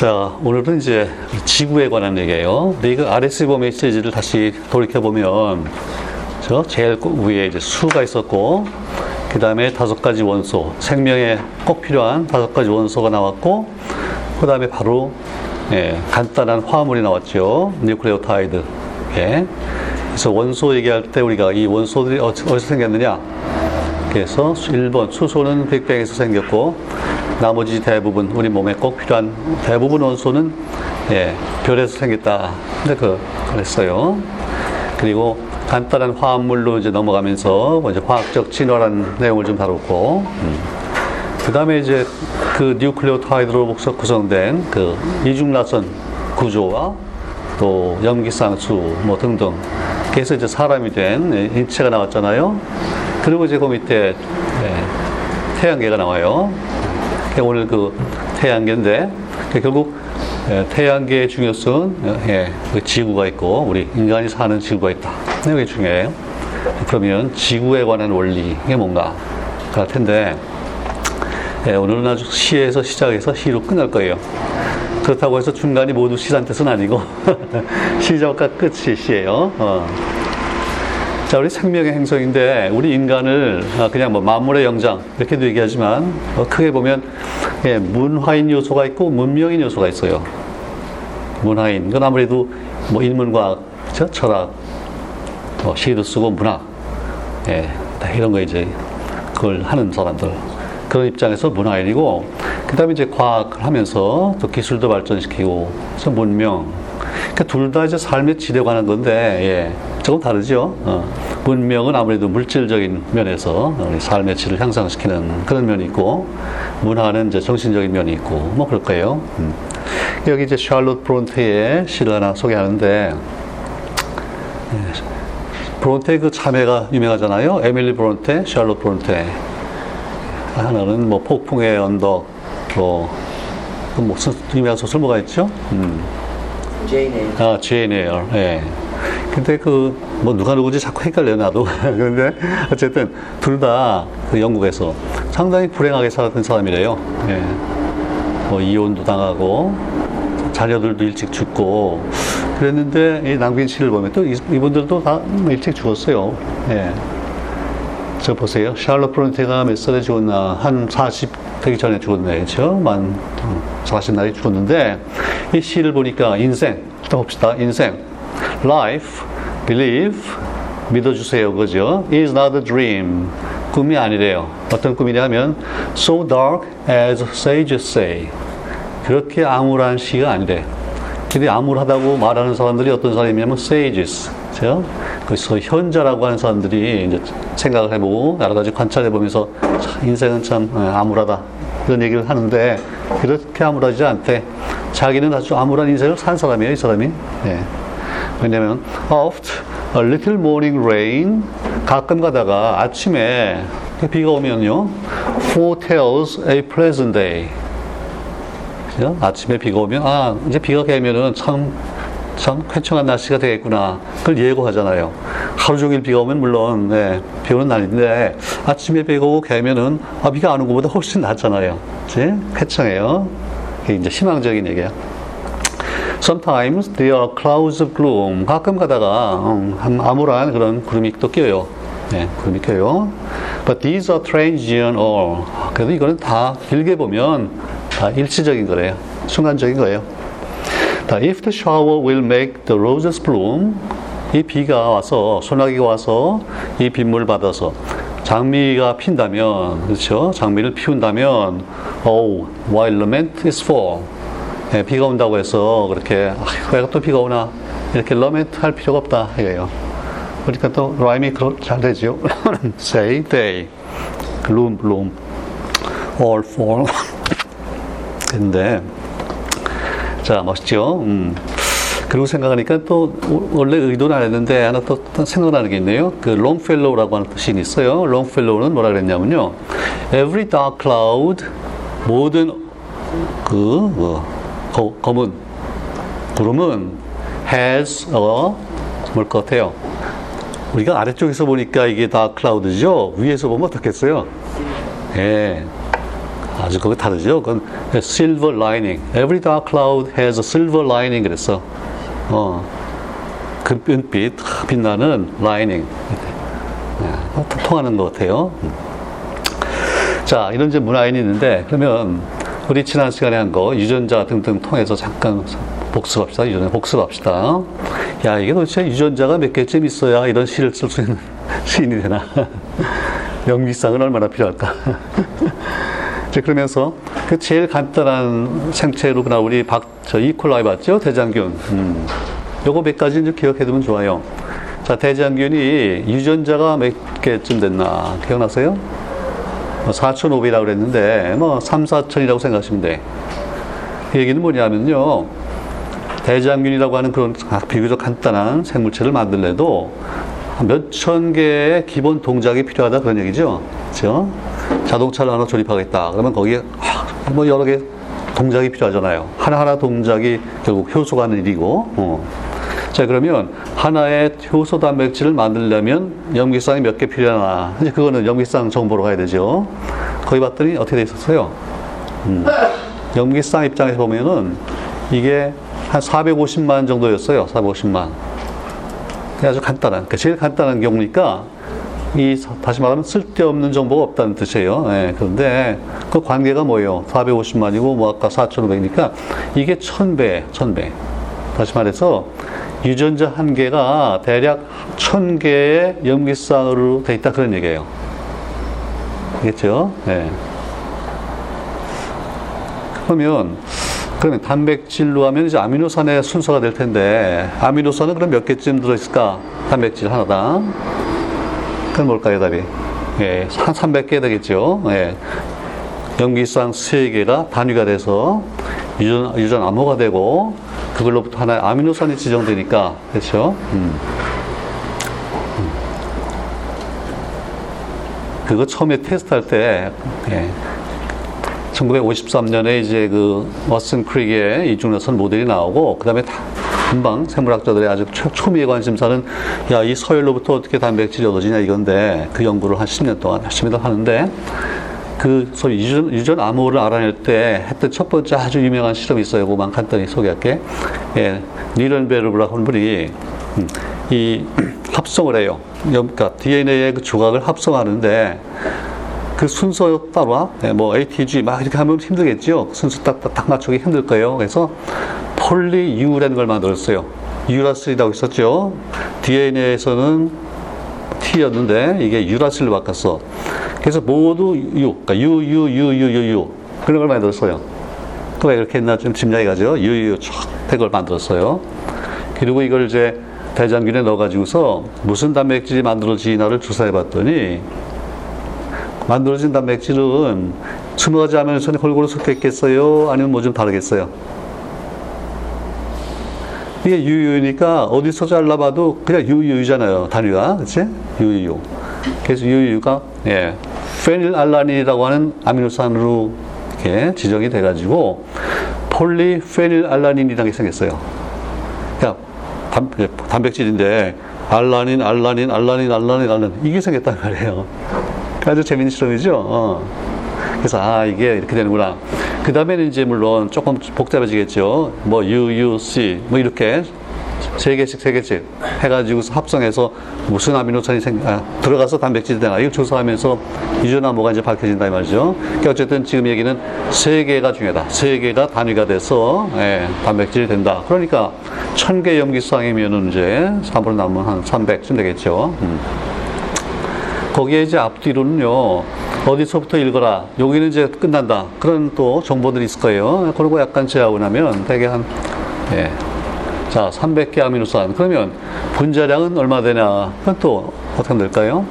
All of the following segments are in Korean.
자, 오늘은 이제 지구에 관한 얘기예요. 근데 이거 아레시보 메시지를 다시 돌이켜보면, 저 제일 위에 이제 수가 있었고, 그 다음에 다섯 가지 원소, 생명에 꼭 필요한 다섯 가지 원소가 나왔고, 그 다음에 바로, 예, 간단한 화합물이 나왔죠. 뉴클레오타이드. 예. 그래서 원소 얘기할 때 우리가 이 원소들이 어디서 생겼느냐? 그래서 1번 수소는 빅뱅에서 생겼고 나머지 대부분 우리 몸에 꼭 필요한 대부분 원소는 예, 별에서 생겼다. 근데 그 그랬어요. 그리고 간단한 화합물로 이제 넘어가면서 이제 화학적 진화라는 내용을 좀 다뤘고 음. 그 다음에 이제 그 뉴클레오타이드로 구성된 그 이중라선 구조와 또 염기쌍수 뭐 등등 그래서 이제 사람이 된 인체가 나왔잖아요. 그리고 이제 그 밑에 예, 태양계가 나와요. 오늘 그 태양계인데 결국 예, 태양계의 중요성은 예, 그 지구가 있고 우리 인간이 사는 지구가 있다. 이게 중요해요. 그러면 지구에 관한 원리 이게 뭔가 할 텐데 예, 오늘은 아주 시에서 시작해서 시로 끝날 거예요. 그렇다고 해서 중간이 모두 시란 뜻은 아니고 시작과 끝이 시예요. 어. 자, 우리 생명의 행성인데 우리 인간을 아, 그냥 뭐 만물의 영장 이렇게도 얘기하지만 어, 크게 보면 예, 문화인 요소가 있고 문명인 요소가 있어요. 문화인 그건 아무래도 뭐 인문과학, 그렇죠? 철학, 뭐 시도 쓰고 문학, 예, 이런 거 이제 그걸 하는 사람들 그런 입장에서 문화인이고 그다음에 이제 과학을 하면서 또 기술도 발전시키고 그래서 문명 그러니까 둘 다 이제 삶의 질에 관한 건데 예, 조금 다르죠. 어. 문명은 아무래도 물질적인 면에서 삶의 질을 향상시키는 그런 면이 있고 문화는 이제 정신적인 면이 있고 뭐 그럴 거예요. 음. 여기 이제 샬롯 브론테의 시를 하나 소개하는데 예, 브론테 그 자매가 유명하잖아요. 에밀리 브론테, 샬롯 브론테. 하나는 뭐 폭풍의 언덕, 또, 그 무슨 유명한 소설 뭐가 있죠? 음. 제인 에어. 아, 제인 에어. 예. 근데 그, 뭐 누가 누구지 자꾸 헷갈려요, 나도. 그런데 어쨌든 둘 다 그 영국에서 상당히 불행하게 살았던 사람이래요. 예. 뭐 이혼도 당하고, 자녀들도 일찍 죽고, 그랬는데 이 낭빈 씨를 보면 또 이분들도 다 일찍 죽었어요. 예. 저 보세요. 샬롯 브론테가 몇 살에 죽었나? 한 40 되기 전에 죽었네. 그죠? 만 40날이 죽었는데, 이 시를 보니까 인생, 또 봅시다. 인생. Life, believe, 믿어주세요. 그죠? is not a dream. 꿈이 아니래요. 어떤 꿈이냐 하면, so dark as sages say. 그렇게 암울한 시가 아니래. 근데 암울하다고 말하는 사람들이 어떤 사람이냐면, sages. 그죠? 그래서 현자라고 하는 사람들이 이제 생각을 해보고 여러 가지 관찰해 보면서 인생은 참 암울하다 이런 얘기를 하는데 그렇게 암울하지 않대. 자기는 아주 암울한 인생을 산 사람이에요, 이 사람이. 네. 왜냐면 oft a little morning rain 가끔 가다가 아침에 비가 오면요 foretells a pleasant day. 그죠? 아침에 비가 오면 아 이제 비가 개면은 참참 쾌청한 날씨가 되겠구나. 그걸 예고하잖아요. 하루 종일 비가 오면 물론 네, 비 오는 날인데 아침에 비가 오고 개면은 아, 비가 안 온 것보다 훨씬 낫잖아요. 그치? 쾌청해요. 이게 이제 희망적인 얘기야. Sometimes there are clouds of gloom. 가끔 가다가 음, 암울한 그런 구름이 또 껴요. 네, 구름이 껴요. But these are transient all. 그래도 이거는 다 길게 보면 다 일시적인 거래요. 순간적인 거예요. If the shower will make the roses bloom, 이 비가 와서 소나기가 와서 이 빗물 받아서 장미가 핀다면 그렇죠? 장미를 피운다면 oh, while lament is fall. 예, 비가 온다고 해서 그렇게 아, 왜가 또 비가 오나 이렇게 lament 할 필요가 없다 이거예요. 그러니까 또 라임이 잘 되죠. Say they, bloom, bloom, all fall. 근데 자, 멋있죠? 음. 그리고 생각하니까 또 원래 의도는 안 했는데 하나 또 생각나는 게 있네요. 그 롱펠로우라고 하는 뜻이 있어요. 롱펠로우는 뭐라 그랬냐면요. Every dark cloud 모든 그 어, 거, 검은 구름은 has a 뭘 것 같아요. 우리가 아래쪽에서 보니까 이게 다 cloud죠. 위에서 보면 어떻겠어요? 예. 아주 그거 다르죠. 그건 silver lining. Every dark cloud has a silver lining 그랬어. 어, 금빛 빛나는 lining. 네, 통하는 것 같아요. 자, 이런 문화인이 있는데 그러면 우리 지난 시간에 한 거 유전자 등등 통해서 잠깐 복습합시다. 유전자 복습합시다. 야, 이게 도대체 유전자가 몇 개쯤 있어야 이런 시를 쓸 수 있는 시인이 되나? 명기상은 얼마나 필요할까? 이제 그러면서 그 제일 간단한 생체로 그나 우리 박, 저 이콜라이 봤죠? 대장균. 음. 요거 몇 가지 좀 기억해 두면 좋아요. 자, 대장균이 유전자가 몇 개쯤 됐나? 기억나세요? 4,500이라고 뭐 그랬는데, 뭐, 3, 4천이라고 생각하시면 돼. 그 얘기는 뭐냐면요. 대장균이라고 하는 그런 비교적 간단한 생물체를 만들래도 몇 천 개의 기본 동작이 필요하다 그런 얘기죠. 그죠? 자동차를 하나 조립하겠다. 그러면 거기에 뭐 여러 개 동작이 필요하잖아요. 하나하나 동작이 결국 효소가 하는 일이고. 어. 자, 그러면 하나의 효소 단백질을 만들려면 염기쌍이 몇 개 필요하나. 이제 그거는 염기쌍 정보로 가야 되죠. 거기 봤더니 어떻게 돼 있었어요? 음. 염기쌍 입장에서 보면은 이게 한 450만 정도였어요. 450만. 아주 간단한, 그러니까 제일 간단한 경우니까 이 다시 말하면 쓸데없는 정보가 없다는 뜻이에요. 예, 그런데 그 관계가 뭐예요? 450만이고 뭐 아까 4,500이니까 이게 1000배, 1000배. 다시 말해서 유전자 한 개가 대략 1000개의 염기쌍으로 돼 있다 그런 얘기예요. 알겠죠? 예. 그러면 그러면 단백질로 하면 이제 아미노산의 순서가 될 텐데 아미노산은 그럼 몇 개쯤 들어 있을까? 단백질 하나당. 그건 뭘까요, 답이? 예, 한 300개 되겠죠. 예. 염기쌍 3개가 단위가 돼서 유전, 유전 암호가 되고 그걸로부터 하나의 아미노산이 지정되니까 그렇죠. 음. 음. 그거 처음에 테스트할 때 예. 1953년에 이제 그 워슨 크릭의 이중나선 모델이 나오고 그다음에 다 금방 생물학자들의 아주 초, 미의 관심사는 야 이 서열로부터 어떻게 단백질이 얻어지냐 이건데 그 연구를 한 10년 동안 열심히 하는데 그 소위 유전, 유전 암호를 알아낼 때 했던 첫 번째 아주 유명한 실험이 있어요. 그만 간단히 소개할게. 예, 니런베르브라고 하는 분이 음, 이 합성을 해요. 그러니까 DNA의 그 조각을 합성하는데 그 순서 따라 예, 뭐 ATG 막 이렇게 하면 힘들겠죠. 순서 딱딱 딱 맞추기 힘들 거예요. 그래서 폴리유라는 걸 만들었어요. 유라실이라고 있었죠. DNA에서는 T였는데 이게 유라실로 바꿨어. 그래서 모두 U, 그러니까 U, U, U, U, U, U 그런 걸 만들었어요. 또 이렇게 했나 좀 짐작이 가죠. U, U 촥택을 만들었어요. 그리고 이걸 이제 대장균에 넣어가지고서 무슨 단백질이 만들어지나를 조사해 봤더니 만들어진 단백질은 스무가지 하면서 골고루 섞여 있겠어요? 아니면 뭐 좀 다르겠어요? 이게 유유니까 어디서 잘라봐도 그냥 유유잖아요. 단위가. 그치? 유유. 그래서 유유가, 예. 페닐알라닌이라고 하는 아미노산으로 이렇게 지정이 돼가지고 폴리페닐알라닌이라는 게 생겼어요. 그러니까 단, 예, 단백질인데 알라닌, 알라닌, 알라닌, 알라닌, 알라닌 이게 생겼단 말이에요. 아주 재밌는 실험이죠. 어. 그래서 아 이게 이렇게 되는구나. 그 다음에는 이제 물론 조금 복잡해지겠죠. 뭐 U, U, C 뭐 이렇게 세 개씩 세 개씩 해가지고 합성해서 무슨 아미노산이 생, 아, 들어가서 단백질이 되나 이걸 조사하면서 유전화 뭐가 이제 밝혀진다 이 말이죠. 그러니까 어쨌든 지금 얘기는 세 개가 중요하다. 세 개가 단위가 돼서 예, 단백질이 된다. 그러니까 천 개 염기쌍이면은 이제 3으로 남으면 한 300쯤 되겠죠. 음. 거기에 이제 앞뒤로는요, 어디서부터 읽어라. 여기는 이제 끝난다. 그런 또 정보들이 있을 거예요. 그리고 약간 제하고 나면 대개 한, 예. 자, 300개 아미노산. 그러면 분자량은 얼마 되냐? 그건 또 어떻게 될까요?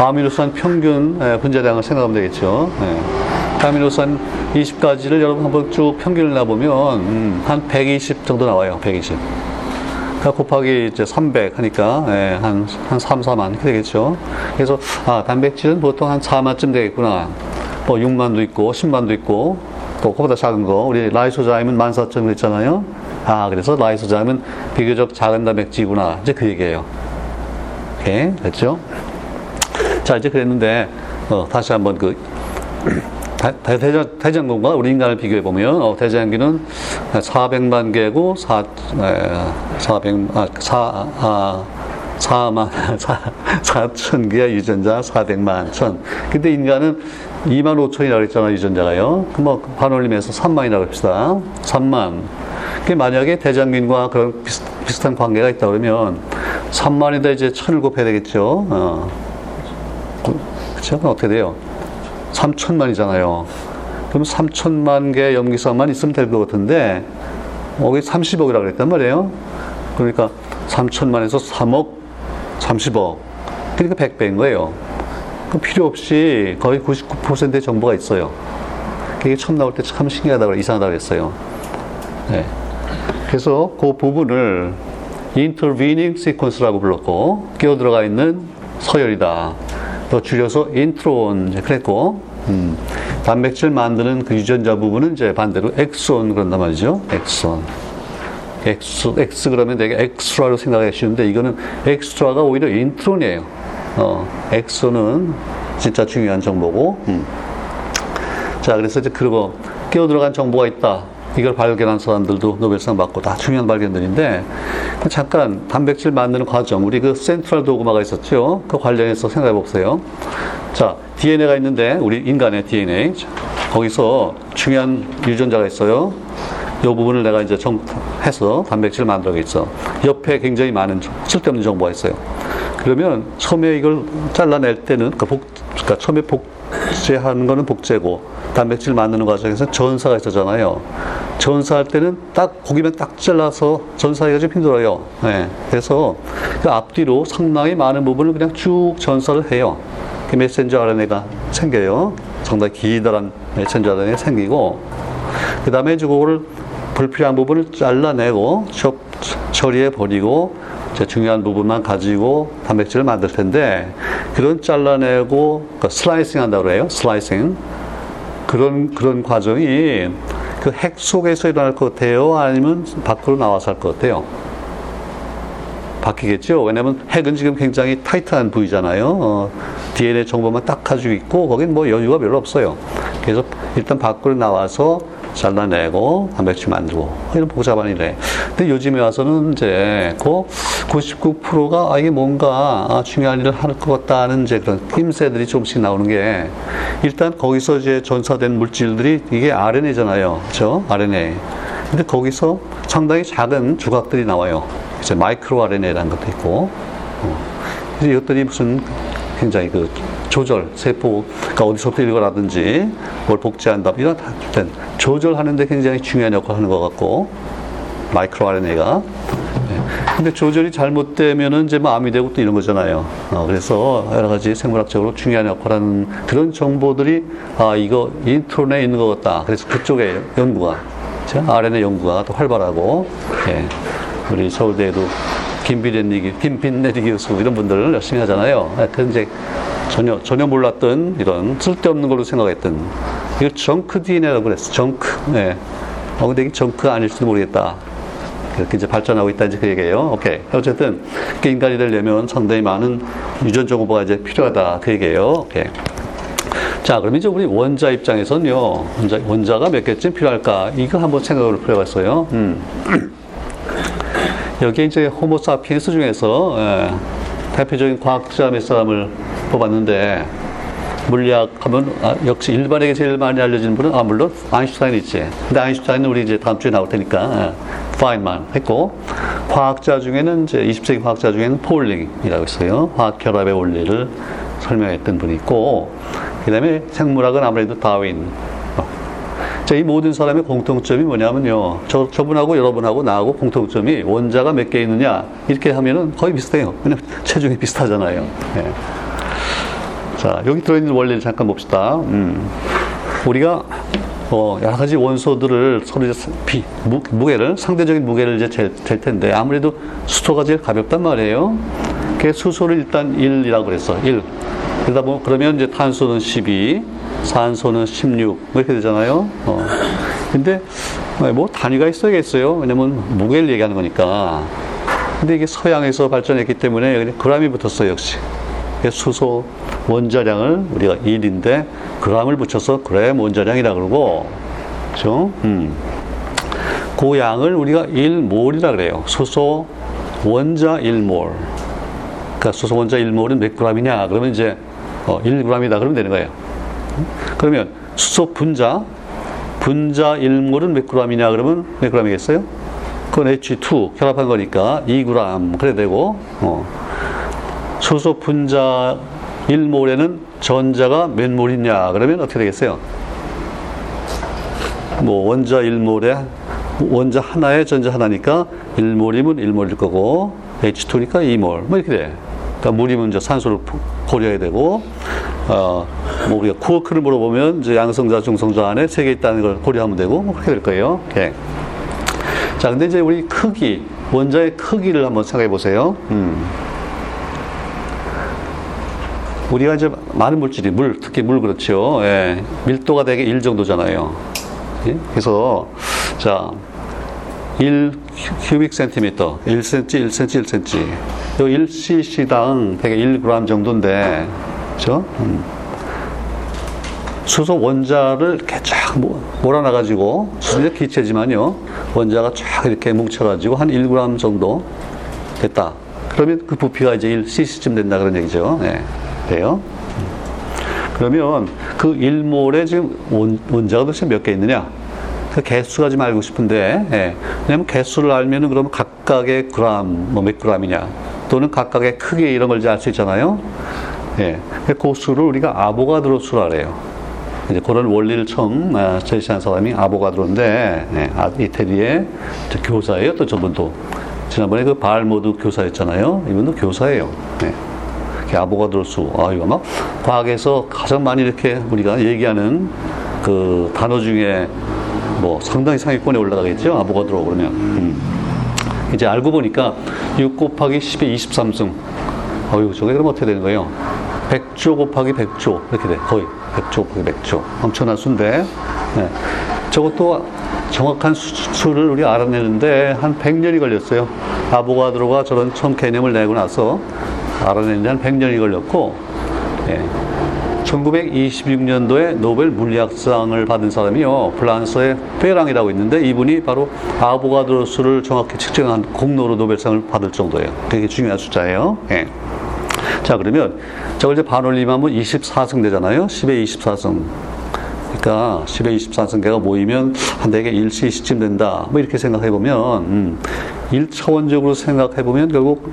아미노산 평균 예, 분자량을 생각하면 되겠죠. 예. 아미노산 20가지를 여러분 한번 쭉 평균을 내보면, 음, 한120 정도 나와요. 120. 그 곱하기 이제 300 하니까 예, 한, 한 3, 4만 이렇게 되겠죠. 그래서 아 단백질은 보통 한 4만쯤 되겠구나. 뭐 6만도 있고 10만도 있고 또 그보다 작은 거 우리 라이소자임은 14,000 했잖아요. 아 그래서 라이소자임은 비교적 작은 단백질이구나. 이제 그 얘기예요. 오케이 됐죠? 자 이제 그랬는데 어, 다시 한번 그 대장, 대장균과 우리 인간을 비교해 보면 어, 대장균은 400만 개고 4, 400, 아, 4, 아, 4만, 4, 4천 개의 유전자 400만 천. 근데 인간은 2만 5천이라고 그랬잖아, 유전자가요. 뭐, 반올림해서 3만이라고 합시다. 3만. 그 만약에 대장균과 그런 비슷, 비슷 한 관계가 있다 그러면 3만에다 이제 천을 곱해야 되겠죠. 어. 그쵸? 어떻게 돼요? 3천만이잖아요. 그럼 3천만 개 염기성만 있으면 될 것 같은데, 거기 30억이라고 그랬단 말이에요. 그러니까 3천만에서 3억 30억. 그러니까 100배인 거예요. 그 필요 없이 거의 99%의 정보가 있어요. 그게 처음 나올 때 참 신기하다고, 이상하다고 했어요. 네. 그래서 그 부분을 intervening sequence라고 불렀고, 끼어 들어가 있는 서열이다. 또 줄여서 인트론 그랬고, 음, 단백질 만드는 그 유전자 부분은 이제 반대로 엑손 그런단 말이죠. 엑손. 엑스, 엑스 그러면 되게 엑스트라로 생각하기 쉬운데 이거는 엑스트라가 오히려 인트론이에요. 어, 엑손은 진짜 중요한 정보고. 음. 자, 그래서 이제 그러고 끼어 들어간 정보가 있다. 이걸 발견한 사람들도 노벨상 받고 다 중요한 발견들인데 잠깐 단백질 만드는 과정 우리 그 센트럴 도그마가 있었죠 그 관련해서 생각해 보세요 자 DNA가 있는데 우리 인간의 DNA 거기서 중요한 유전자가 있어요 이 부분을 내가 이제 정 해서 단백질을 만들어야겠어. 옆에 굉장히 많은 쓸데없는 정보가 있어요. 그러면 처음에 이걸 잘라낼 때는 그 복, 그러니까 처음에 복제하는 거는 복제고 단백질 만드는 과정에서 전사가 있었잖아요. 전사할 때는 딱 고기면 딱 잘라서 전사하기가 좀 힘들어요. 네. 그래서 그 앞뒤로 상당히 많은 부분을 그냥 쭉 전사를 해요. 그 메신저 RNA가 생겨요. 상당히 기다란 메신저 RNA 생기고 그 다음에 이제 그거를 불필요한 부분을 잘라내고 처리해 버리고 중요한 부분만 가지고 단백질을 만들 텐데 그런 잘라내고 그러니까 슬라이싱 한다고 해요. 슬라이싱. 그런 그런 과정이 그 핵 속에서 일어날 것 같아요? 아니면 밖으로 나와서 할 것 같아요? 바뀌겠죠. 왜냐면 핵은 지금 굉장히 타이트한 부위잖아요. 어, DNA 정보만 딱 가지고 있고 거긴 뭐 여유가 별로 없어요. 그래서 일단 밖으로 나와서 잘라내고 단백질 만들고 이런 복잡한 일에 근데 요즘에 와서는 이제 그 99%가 아 이게 뭔가 아, 중요한 일을 할 것 같다는 이제 그런 힘새들이 조금씩 나오는 게 일단 거기서 이제 전사된 물질들이 이게 RNA잖아요. 그죠? RNA. 근데 거기서 상당히 작은 조각들이 나와요. 이제 마이크로 RNA라는 것도 있고. 어. 이것들이 무슨 굉장히 그 조절, 세포가 어디서부터 일거라든지 뭘 복제한다 이런 조절하는데 굉장히 중요한 역할을 하는 것 같고 마이크로 RNA가 네. 근데 조절이 잘못되면은 이제 뭐 암이 되고 또 이런 거잖아요. 어, 그래서 여러 가지 생물학적으로 중요한 역할하는 그런 정보들이 아 이거 인트론에 있는 것 같다. 그래서 그쪽에 연구가 RNA 연구가 또 활발하고 예. 우리 서울대에도 김비례리 김빈내리 교수 이런 분들 열심히 하잖아요. 예, 그 이제 전혀 전혀 몰랐던 이런 쓸데없는 걸로 생각했던 이거 정크 DNA라고 그랬어. 정크. 네. 어 근데 이게 정크 아닐지도 모르겠다. 그렇게 이제 발전하고 있다 이제 그 얘기예요. 오케이. 어쨌든 인간이 되려면 상당히 많은 유전 정보가 이제 필요하다 그 얘기예요. 오케이. 자, 그럼 이제 우리 원자 입장에서는요, 원자, 원자가 몇 개쯤 필요할까? 이거 한번 생각을 해봤어요. 음. 여기 이제 호모사피엔스 중에서, 예, 대표적인 과학자 몇 사람을 뽑았는데 물리학 하면 아, 역시 일반에게 제일 많이 알려진 분은 아 물론 아인슈타인 있지. 근데 아인슈타인은 우리 이제 다음 주에 나올 테니까 파인만 했고 과학자 중에는 이제 20세기 과학자 중에는 폴링이라고 있어요. 화학 결합의 원리를 설명했던 분이 있고 그다음에 생물학은 아무래도 다윈. 자, 이 모든 사람의 공통점이 뭐냐면요. 저, 저분하고 여러분하고 나하고 공통점이 원자가 몇 개 있느냐, 이렇게 하면은 거의 비슷해요. 왜냐면 체중이 비슷하잖아요. 네. 자, 여기 들어있는 원리를 잠깐 봅시다. 음. 우리가 어, 여러 가지 원소들을 서로 이제 비, 무, 무게를, 상대적인 무게를 이제 잴, 잴 텐데, 아무래도 수소가 제일 가볍단 말이에요. 그 수소를 일단 1이라고 그랬어. 1. 그러다 보면, 그러면 이제 탄소는 12, 산소는 16, 이렇게 되잖아요. 어. 근데, 뭐, 단위가 있어야겠어요. 왜냐면 무게를 얘기하는 거니까. 근데 이게 서양에서 발전했기 때문에 그람이 붙었어요, 역시. 수소 원자량을 우리가 1인데 g을 붙여서 그램 원자량이라 그러고 그죠? 음. 그 양을 우리가 1몰이라 그래요. 수소 원자 1몰. 그러니까 수소 원자 1몰은 몇 g이냐? 그러면 이제 어, 1g이다 그러면 되는 거예요. 그러면 수소 분자 분자 1몰은 몇 g이냐? 그러면 몇 g이겠어요? 그건 H2 결합한 거니까 2g 그래 되고 어. 수소 분자 1몰에는 전자가 몇 몰이냐? 그러면 어떻게 되겠어요? 뭐 원자 1몰에 원자 하나에 전자 하나니까 1몰이면 1몰일 거고 H2니까 2몰 뭐 이렇게 돼. 그러니까 물이면 산소를 고려해야 되고 어, 뭐 우리가 쿠어크를 물어보면 이제 양성자, 중성자 안에 세 개 있다는 걸 고려하면 되고 뭐 그렇게 될 거예요. 오케이. 자, 근데 이제 우리 크기, 원자의 크기를 한번 생각해 보세요. 음. 우리가 이제 많은 물질이 물, 특히 물 그렇죠. 예. 밀도가 되게 1 정도잖아요. 예? 그래서 자, 1 큐빅 센티미터, 1cm, 1cm, 1cm. 요 1cc당 되게 1g 정도인데, 그죠? 음. 수소 원자를 이렇게 쫙 몰아놔가지고, 수소 기체지만요, 원자가 쫙 이렇게 뭉쳐가지고 한 1g 정도 됐다. 그러면 그 부피가 이제 1cc쯤 된다 그런 얘기죠. 네. 돼요. 그러면 그 1몰에 지금 원, 원자가 도대체 몇 개 있느냐? 그 개수가 좀 알고 싶은데, 예. 왜냐면 개수를 알면은 그러면 각각의 그람, 뭐 몇 그람이냐, 또는 각각의 크기 이런 걸알수 있잖아요. 예. 그 수를 우리가 아보가드로 수라 그래요. 이제 그런 원리를 처음 아, 제시한 사람이 아보가드로인데, 예. 아, 이태리의 교사예요. 또 저분도. 지난번에 그 발모드 교사였잖아요. 이분도 교사예요. 예. 아보가드로 수. 아, 이거 막 과학에서 가장 많이 이렇게 우리가 얘기하는 그 단어 중에 뭐 상당히 상위권에 올라가겠죠. 아보가드로 그러면. 음. 이제 알고 보니까 6 곱하기 10의 23승. 어유 저게 그럼 어떻게 되는 거예요? 100조 곱하기 100조. 이렇게 돼. 거의. 100조 곱하기 100조. 엄청난 수인데. 네. 저것도 정확한 수를 우리 알아내는데 한 100년이 걸렸어요. 아보가드로가 저런 처음 개념을 내고 나서 알아내는데 한 100년이 걸렸고, 예. 1926년도에 노벨 물리학상을 받은 사람이요. 프랑스의 페랑이라고 있는데 이분이 바로 아보가드로 수를 정확히 측정한 공로로 노벨상을 받을 정도예요. 되게 중요한 숫자예요. 예. 자, 그러면 저걸 이제 반올림하면 24승 되잖아요. 10에 24승. 그러니까 10에 24승계가 모이면 한 대개 1cc쯤 된다. 뭐 이렇게 생각해 보면 음, 1차원적으로 생각해 보면 결국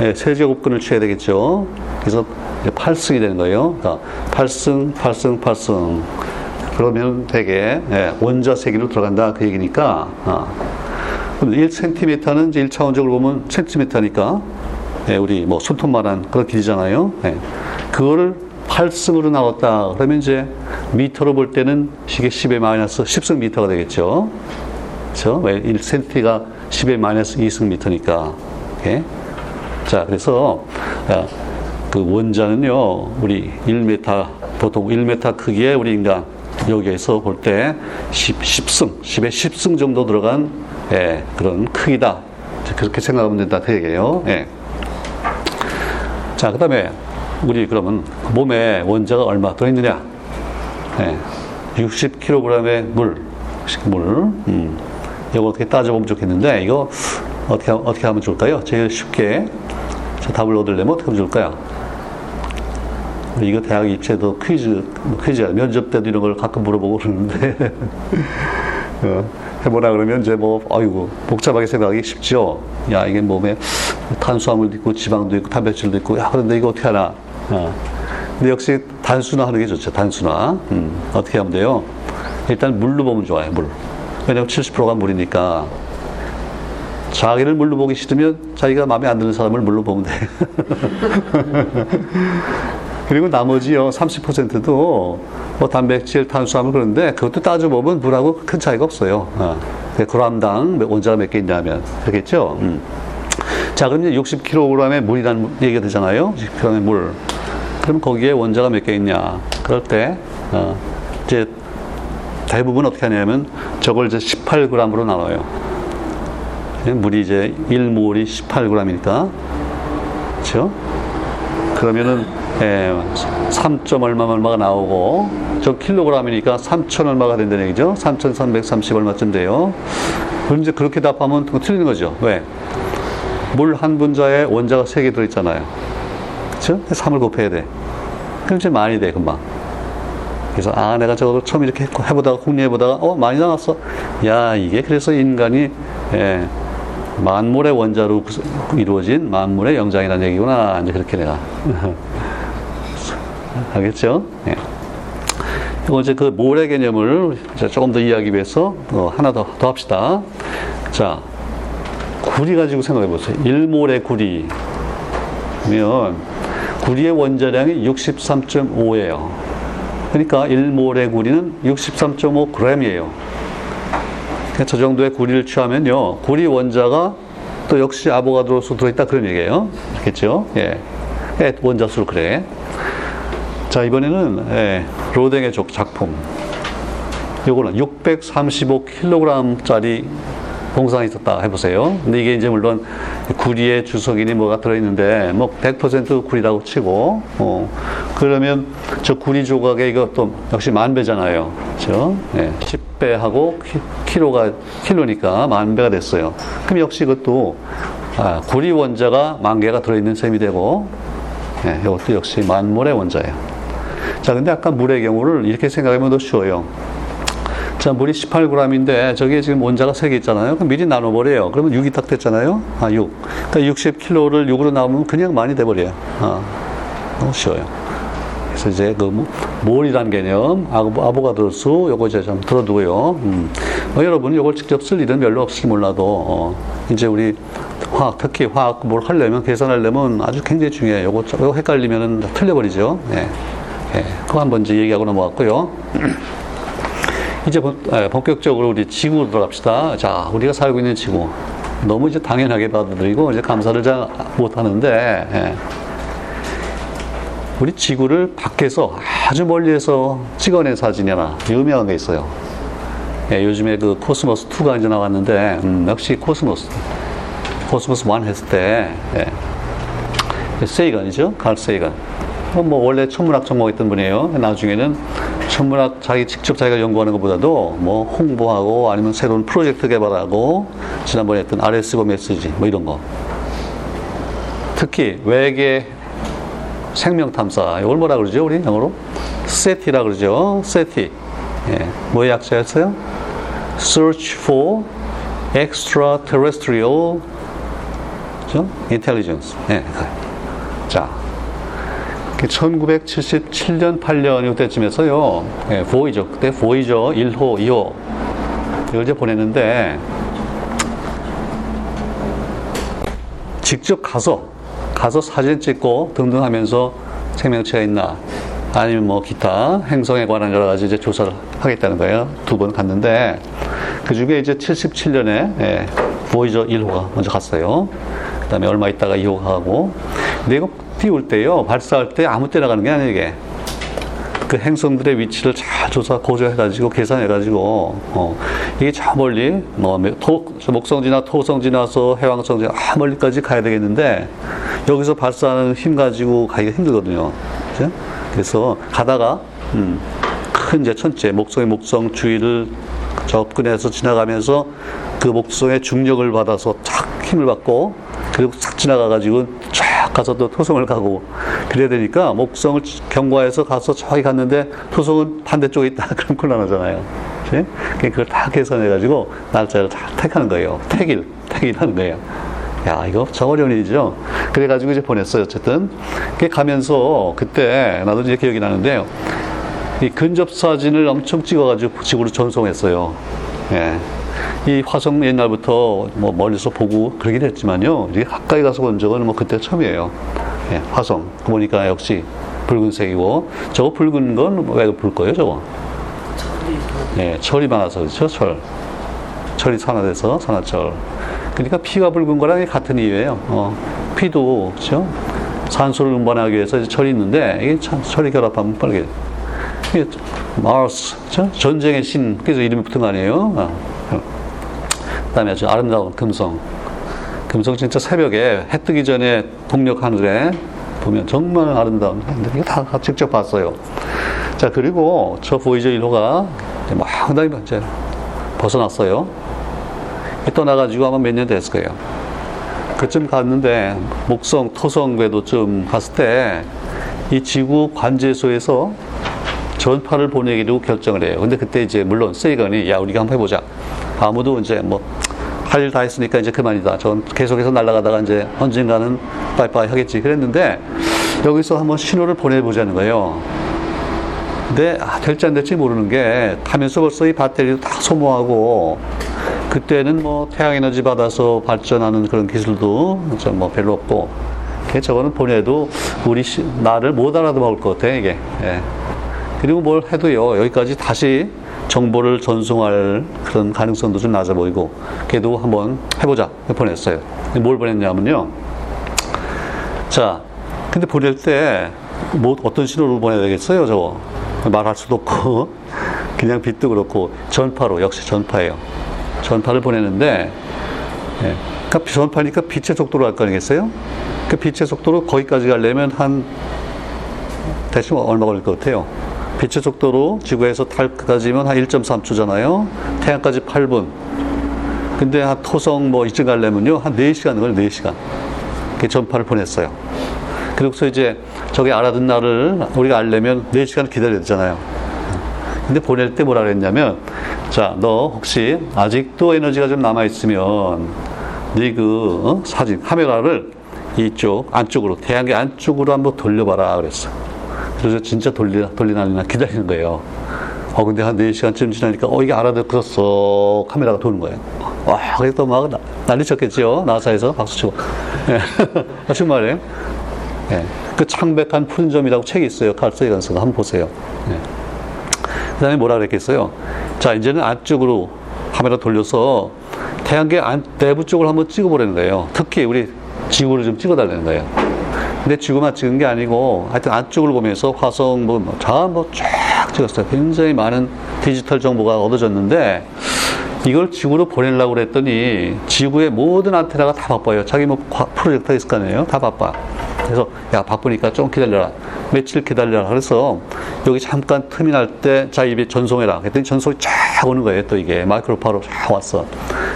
예, 세제곱근을 취해야 되겠죠. 그래서 8승이 되는 거예요. 그러니까 8승, 8승, 8승. 그러면 되게 예, 원자 세기로 들어간다 그 얘기니까. 아. 1cm는 이제 1차원적으로 보면 cm니까 예, 우리 뭐 손톱만한 그런 길이잖아요. 예. 그거를 8승으로 나왔다. 그러면 이제 미터로 볼 때는 이게 10의 마이너스 10승 미터가 되겠죠. 그렇죠? 1cm가 10의 마이너스 2승 미터니까. 예. 자, 그래서 그 원자는요, 우리 1m, 보통 1m 크기의 우리 인간, 여기에서 볼 때 10, 10승, 10에 10승 정도 들어간 예, 그런 크기다. 그렇게 생각하면 된다. 그 얘기예요. 예. 자, 그 다음에 우리 그러면 몸에 원자가 얼마 들어있느냐? 예, 60kg의 물, 물. 음, 이거 어떻게 따져보면 좋겠는데, 이거 어떻게, 어떻게 하면 좋을까요? 제일 쉽게 답을 얻으려면 어떻게 하면 좋을까요? 이거 대학 입시에도 퀴즈, 퀴즈야. 면접 때도 이런 걸 가끔 물어보고 그러는데. 어, 해보라 그러면 이제 뭐, 아이고, 복잡하게 생각하기 쉽죠? 야, 이게 몸에 탄수화물도 있고, 지방도 있고, 단백질도 있고, 야, 그런데 이거 어떻게 하나? 어. 근데 역시 단순화 하는 게 좋죠. 단순화. 음, 어떻게 하면 돼요? 일단 물로 보면 좋아요, 물. 왜냐면 70%가 물이니까. 자기를 물로 보기 싫으면 자기가 마음에 안 드는 사람을 물로 보면 돼. 그리고 나머지요, 30%도 뭐 단백질, 탄수화물 그런데 그것도 따져보면 물하고 큰 차이가 없어요. 어. 그람당 원자가 몇 개 있냐면. 그렇겠죠? 음. 자, 그럼 이제 60kg의 물이라는 얘기가 되잖아요. 60kg의 물. 그럼 거기에 원자가 몇 개 있냐. 그럴 때, 어, 이제 대부분 어떻게 하냐면 저걸 이제 18g으로 나눠요. 물이 이제 1몰이 18g이니까. 그렇죠? 그러면은 예, 3점 얼마 얼마가 나오고 저 킬로그램이니까 3천 얼마가 된다는 얘기죠. 3,330 얼마쯤 돼요. 그럼 이제 그렇게 답하면 틀리는 거죠. 왜? 물 한 분자에 원자가 3개 들어있잖아요. 그쵸? 3을 곱해야 돼. 그럼 이제 많이 돼, 금방. 그래서, 아, 내가 저거 처음 이렇게 해보다가, 궁리해보다가, 어, 많이 나왔어. 야, 이게 그래서 인간이, 예, 만물의 원자로 이루어진 만물의 영장이라는 얘기구나. 이제 그렇게 내가. 알겠죠? 예. 이거 이제 그 모래 개념을 조금 더 이해하기 위해서 어, 하나 더, 더 합시다. 자, 구리 가지고 생각해 보세요. 1몰의 구리. 면 구리의 원자량이 63.5예요. 그러니까 1몰의 구리는 63.5g이에요. 그러니까 저 정도의 구리를 취하면요. 구리 원자가 또 역시 아보가드로수 들어있다 그런 얘기예요. 알겠죠? 예. 예 원자 수를 그래. 자, 이번에는 예, 로댕의 작품. 요거는 635kg짜리 봉상이 있었다 해보세요. 근데 이게 이제 물론 구리의 주석이니 뭐가 들어있는데 뭐 100% 구리라고 치고 어, 그러면 저 구리 조각에 이것도 역시 만 배잖아요. 그죠? 예, 10배하고 키로가 킬로니까 만 배가 됐어요. 그럼 역시 이것도 아, 구리 원자가 만 개가 들어있는 셈이 되고 예, 이것도 역시 만물의 원자예요. 자, 근데 아까 물의 경우를 이렇게 생각하면 더 쉬워요. 자, 물이 18g인데 저게 지금 원자가 3개 있잖아요. 그럼 미리 나눠버려요. 그러면 6이 딱 됐잖아요. 아, 6. 그러니까 60kg를 6으로 나누면 그냥 많이 돼버려요. 아, 너무 쉬워요. 그래서 이제 그 몰이라는 개념, 아보가드로수, 요거 이제 좀 들어두고요. 음. 어, 여러분 요걸 직접 쓸 일은 별로 없을지 몰라도, 어, 이제 우리 화학, 특히 화학 뭘 하려면, 계산하려면 아주 굉장히 중요해요. 요거, 요거 헷갈리면은 틀려버리죠. 네. 예, 그거 한번 이제 얘기하고 넘어갔고요. 이제 예, 본격적으로 우리 지구로 들어갑시다. 자, 우리가 살고 있는 지구. 너무 이제 당연하게 받아들이고 이제 감사를 잘 못하는데, 예. 우리 지구를 밖에서 아주 멀리에서 찍어낸 사진이 하나 유명한 게 있어요. 예, 요즘에 그 코스모스 2가 이제 나왔는데, 음, 역시 코스모스. 코스모스 1 했을 때, 예. 세이건이죠? 칼 세이건. 뭐 원래 천문학 전공했던 분이에요. 나중에는 천문학 자기 직접 자기가 연구하는 것보다도 뭐 홍보하고 아니면 새로운 프로젝트 개발하고 지난번에 했던 RS고 메시지 뭐 이런 거. 특히 외계 생명 탐사 이걸 뭐라 그러죠 우리 영어로? 세티라 그러죠. 세티. 예. 뭐의 약자였어요? Search for Extraterrestrial Intelligence. 예. 자, 1977년, 8년 이때쯤에서요, 예, 보이저, 그때 보이저 1호, 2호, 이걸 이제 보냈는데, 직접 가서, 가서 사진 찍고 등등 하면서 생명체가 있나, 아니면 뭐 기타 행성에 관한 여러 가지 이제 조사를 하겠다는 거예요. 두 번 갔는데, 그 중에 이제 77년에, 예, 보이저 1호가 먼저 갔어요. 그 다음에 얼마 있다가 2호가 가고, 근데 이거 띄울 때요, 발사할 때 아무 때나 가는 게 아니에요, 이게. 그 행성들의 위치를 잘 조사, 고조해가지고, 계산해가지고, 어, 이게 저 멀리, 뭐, 토, 목성 지나 토성 지나서 해왕성 지나, 아, 멀리까지 가야 되겠는데, 여기서 발사하는 힘 가지고 가기가 힘들거든요. 그죠? 그래서 가다가, 음, 큰 이제 천체, 목성의 목성 주위를 접근해서 지나가면서 그 목성의 중력을 받아서 탁 힘을 받고, 그리고 싹 지나가가지고 쫙 가서 또 토성을 가고 그래야 되니까 목성을 경과해서 가서 저기 갔는데 토성은 반대쪽에 있다 그럼 곤란하잖아요. 그치? 그걸 다 계산해 가지고 날짜를 다 택하는 거예요. 택일, 택일하는 거예요. 야, 이거 저 어려운 일이죠. 그래가지고 이제 보냈어요. 어쨌든. 가면서 그때 나도 이제 기억이 나는데요. 이 근접 사진을 엄청 찍어가지고 지구로 전송했어요. 예. 이 화성 옛날부터 뭐 멀리서 보고 그러긴 했지만요. 이게 가까이 가서 본 적은 뭐 그때 처음이에요. 예, 화성. 보니까 역시 붉은색이고, 저거 붉은 건 왜 붉을 거예요, 저거? 예, 철이 많아서 그렇죠, 철. 철이 산화돼서 산화철. 그러니까 피가 붉은 거랑 같은 이유예요. 어, 피도, 그렇죠? 산소를 운반하기 위해서 철이 있는데, 이게 참, 철이 결합하면 빨개. 마르스, 그렇죠? 전쟁의 신, 그래서 이름이 붙은 거 아니에요? 어. 다음에 아주 아름다운 금성. 금성 진짜 새벽에 해 뜨기 전에 동력 하늘에 보면 정말 아름다운 이거 다 직접 봤어요. 자 그리고 저 보이저 1호가 막 상당히 이제 벗어났어요. 떠나가지고 아마 몇 년 됐을 거예요. 그쯤 갔는데 목성, 토성 궤도 쯤 갔을 때 이 지구 관제소에서 전파를 보내기로 결정을 해요. 근데 그때 이제 물론 세이건이 야 우리가 한번 해보자. 아무도 이제 뭐 할 일 다 했으니까 이제 그만이다. 전 계속해서 날아가다가 이제 언젠가는 빠이빠이 하겠지. 그랬는데 여기서 한번 신호를 보내보자는 거예요. 근데 아, 될지 안 될지 모르는 게 타면서 벌써 이 배터리도 다 소모하고 그때는 뭐 태양 에너지 받아서 발전하는 그런 기술도 뭐 별로 없고 저거는 보내도 우리 시, 나를 못 알아먹을 것 같아 이게 예. 그리고 뭘 해도요 여기까지 다시 정보를 전송할 그런 가능성도 좀 낮아 보이고 걔도 한번 해보자 보냈어요 뭘 보냈냐면요 자 근데 보낼 때 뭐 어떤 신호를 보내야 되겠어요 저거 말할 수도 없고 그냥 빛도 그렇고 전파로 역시 전파예요 전파를 보내는데 예. 그러니까 전파니까 빛의 속도로 할 거 아니겠어요? 그 빛의 속도로 거기까지 가려면 한 대충 얼마 걸릴 것 같아요? 빛의 속도로 지구에서 달까지면 한 1.3초잖아요. 태양까지 8분. 근데 한 토성 뭐 이쯤 가려면요. 한 4시간 걸려 4시간. 그 전파를 보냈어요. 그래서 이제 저기 알아듣는 날을 우리가 알려면 4시간 기다려야 되잖아요. 근데 보낼 때 뭐라 그랬냐면 자, 너 혹시 아직도 에너지가 좀 남아 있으면 네그 어? 사진, 카메라를 이쪽 안쪽으로 태양계 안쪽으로 한번 돌려봐라 그랬어. 그래서 진짜 돌리 돌리나 기다리는 거예요. 어 근데 한 4시간쯤 지나니까 어 이게 알아듣었어 카메라가 도는 거예요. 와 그래서 막 난리 쳤겠죠 나사에서 박수 치고. 예. 정말이에요. 예. 그 창백한 푸른 점이라고 책이 있어요. 칼 세이건스가 한번 보세요. 예. 그 다음에 뭐라 그랬겠어요? 자, 이제는 안쪽으로 카메라 돌려서 태양계 안, 내부 쪽을 한번 찍어보라는 거예요. 특히 우리 지구를 좀 찍어달라는 거예요. 근데 지구만 찍은 게 아니고 하여튼 안쪽을 보면서 화성 뭐, 다 뭐쫙 찍었어요. 굉장히 많은 디지털 정보가 얻어졌는데 이걸 지구로 보내려고 그랬더니 지구의 모든 안테나가 다 바빠요. 자기 뭐 프로젝트가 있을 거 아니에요? 다 바빠. 그래서 야 바쁘니까 좀 기다려라. 며칠 기다려라. 그래서 여기 잠깐 틈이 날 때 자 입에 전송해라. 그랬더니 전송이 쫙 오는 거예요. 또 이게 마이크로파로 쫙 왔어.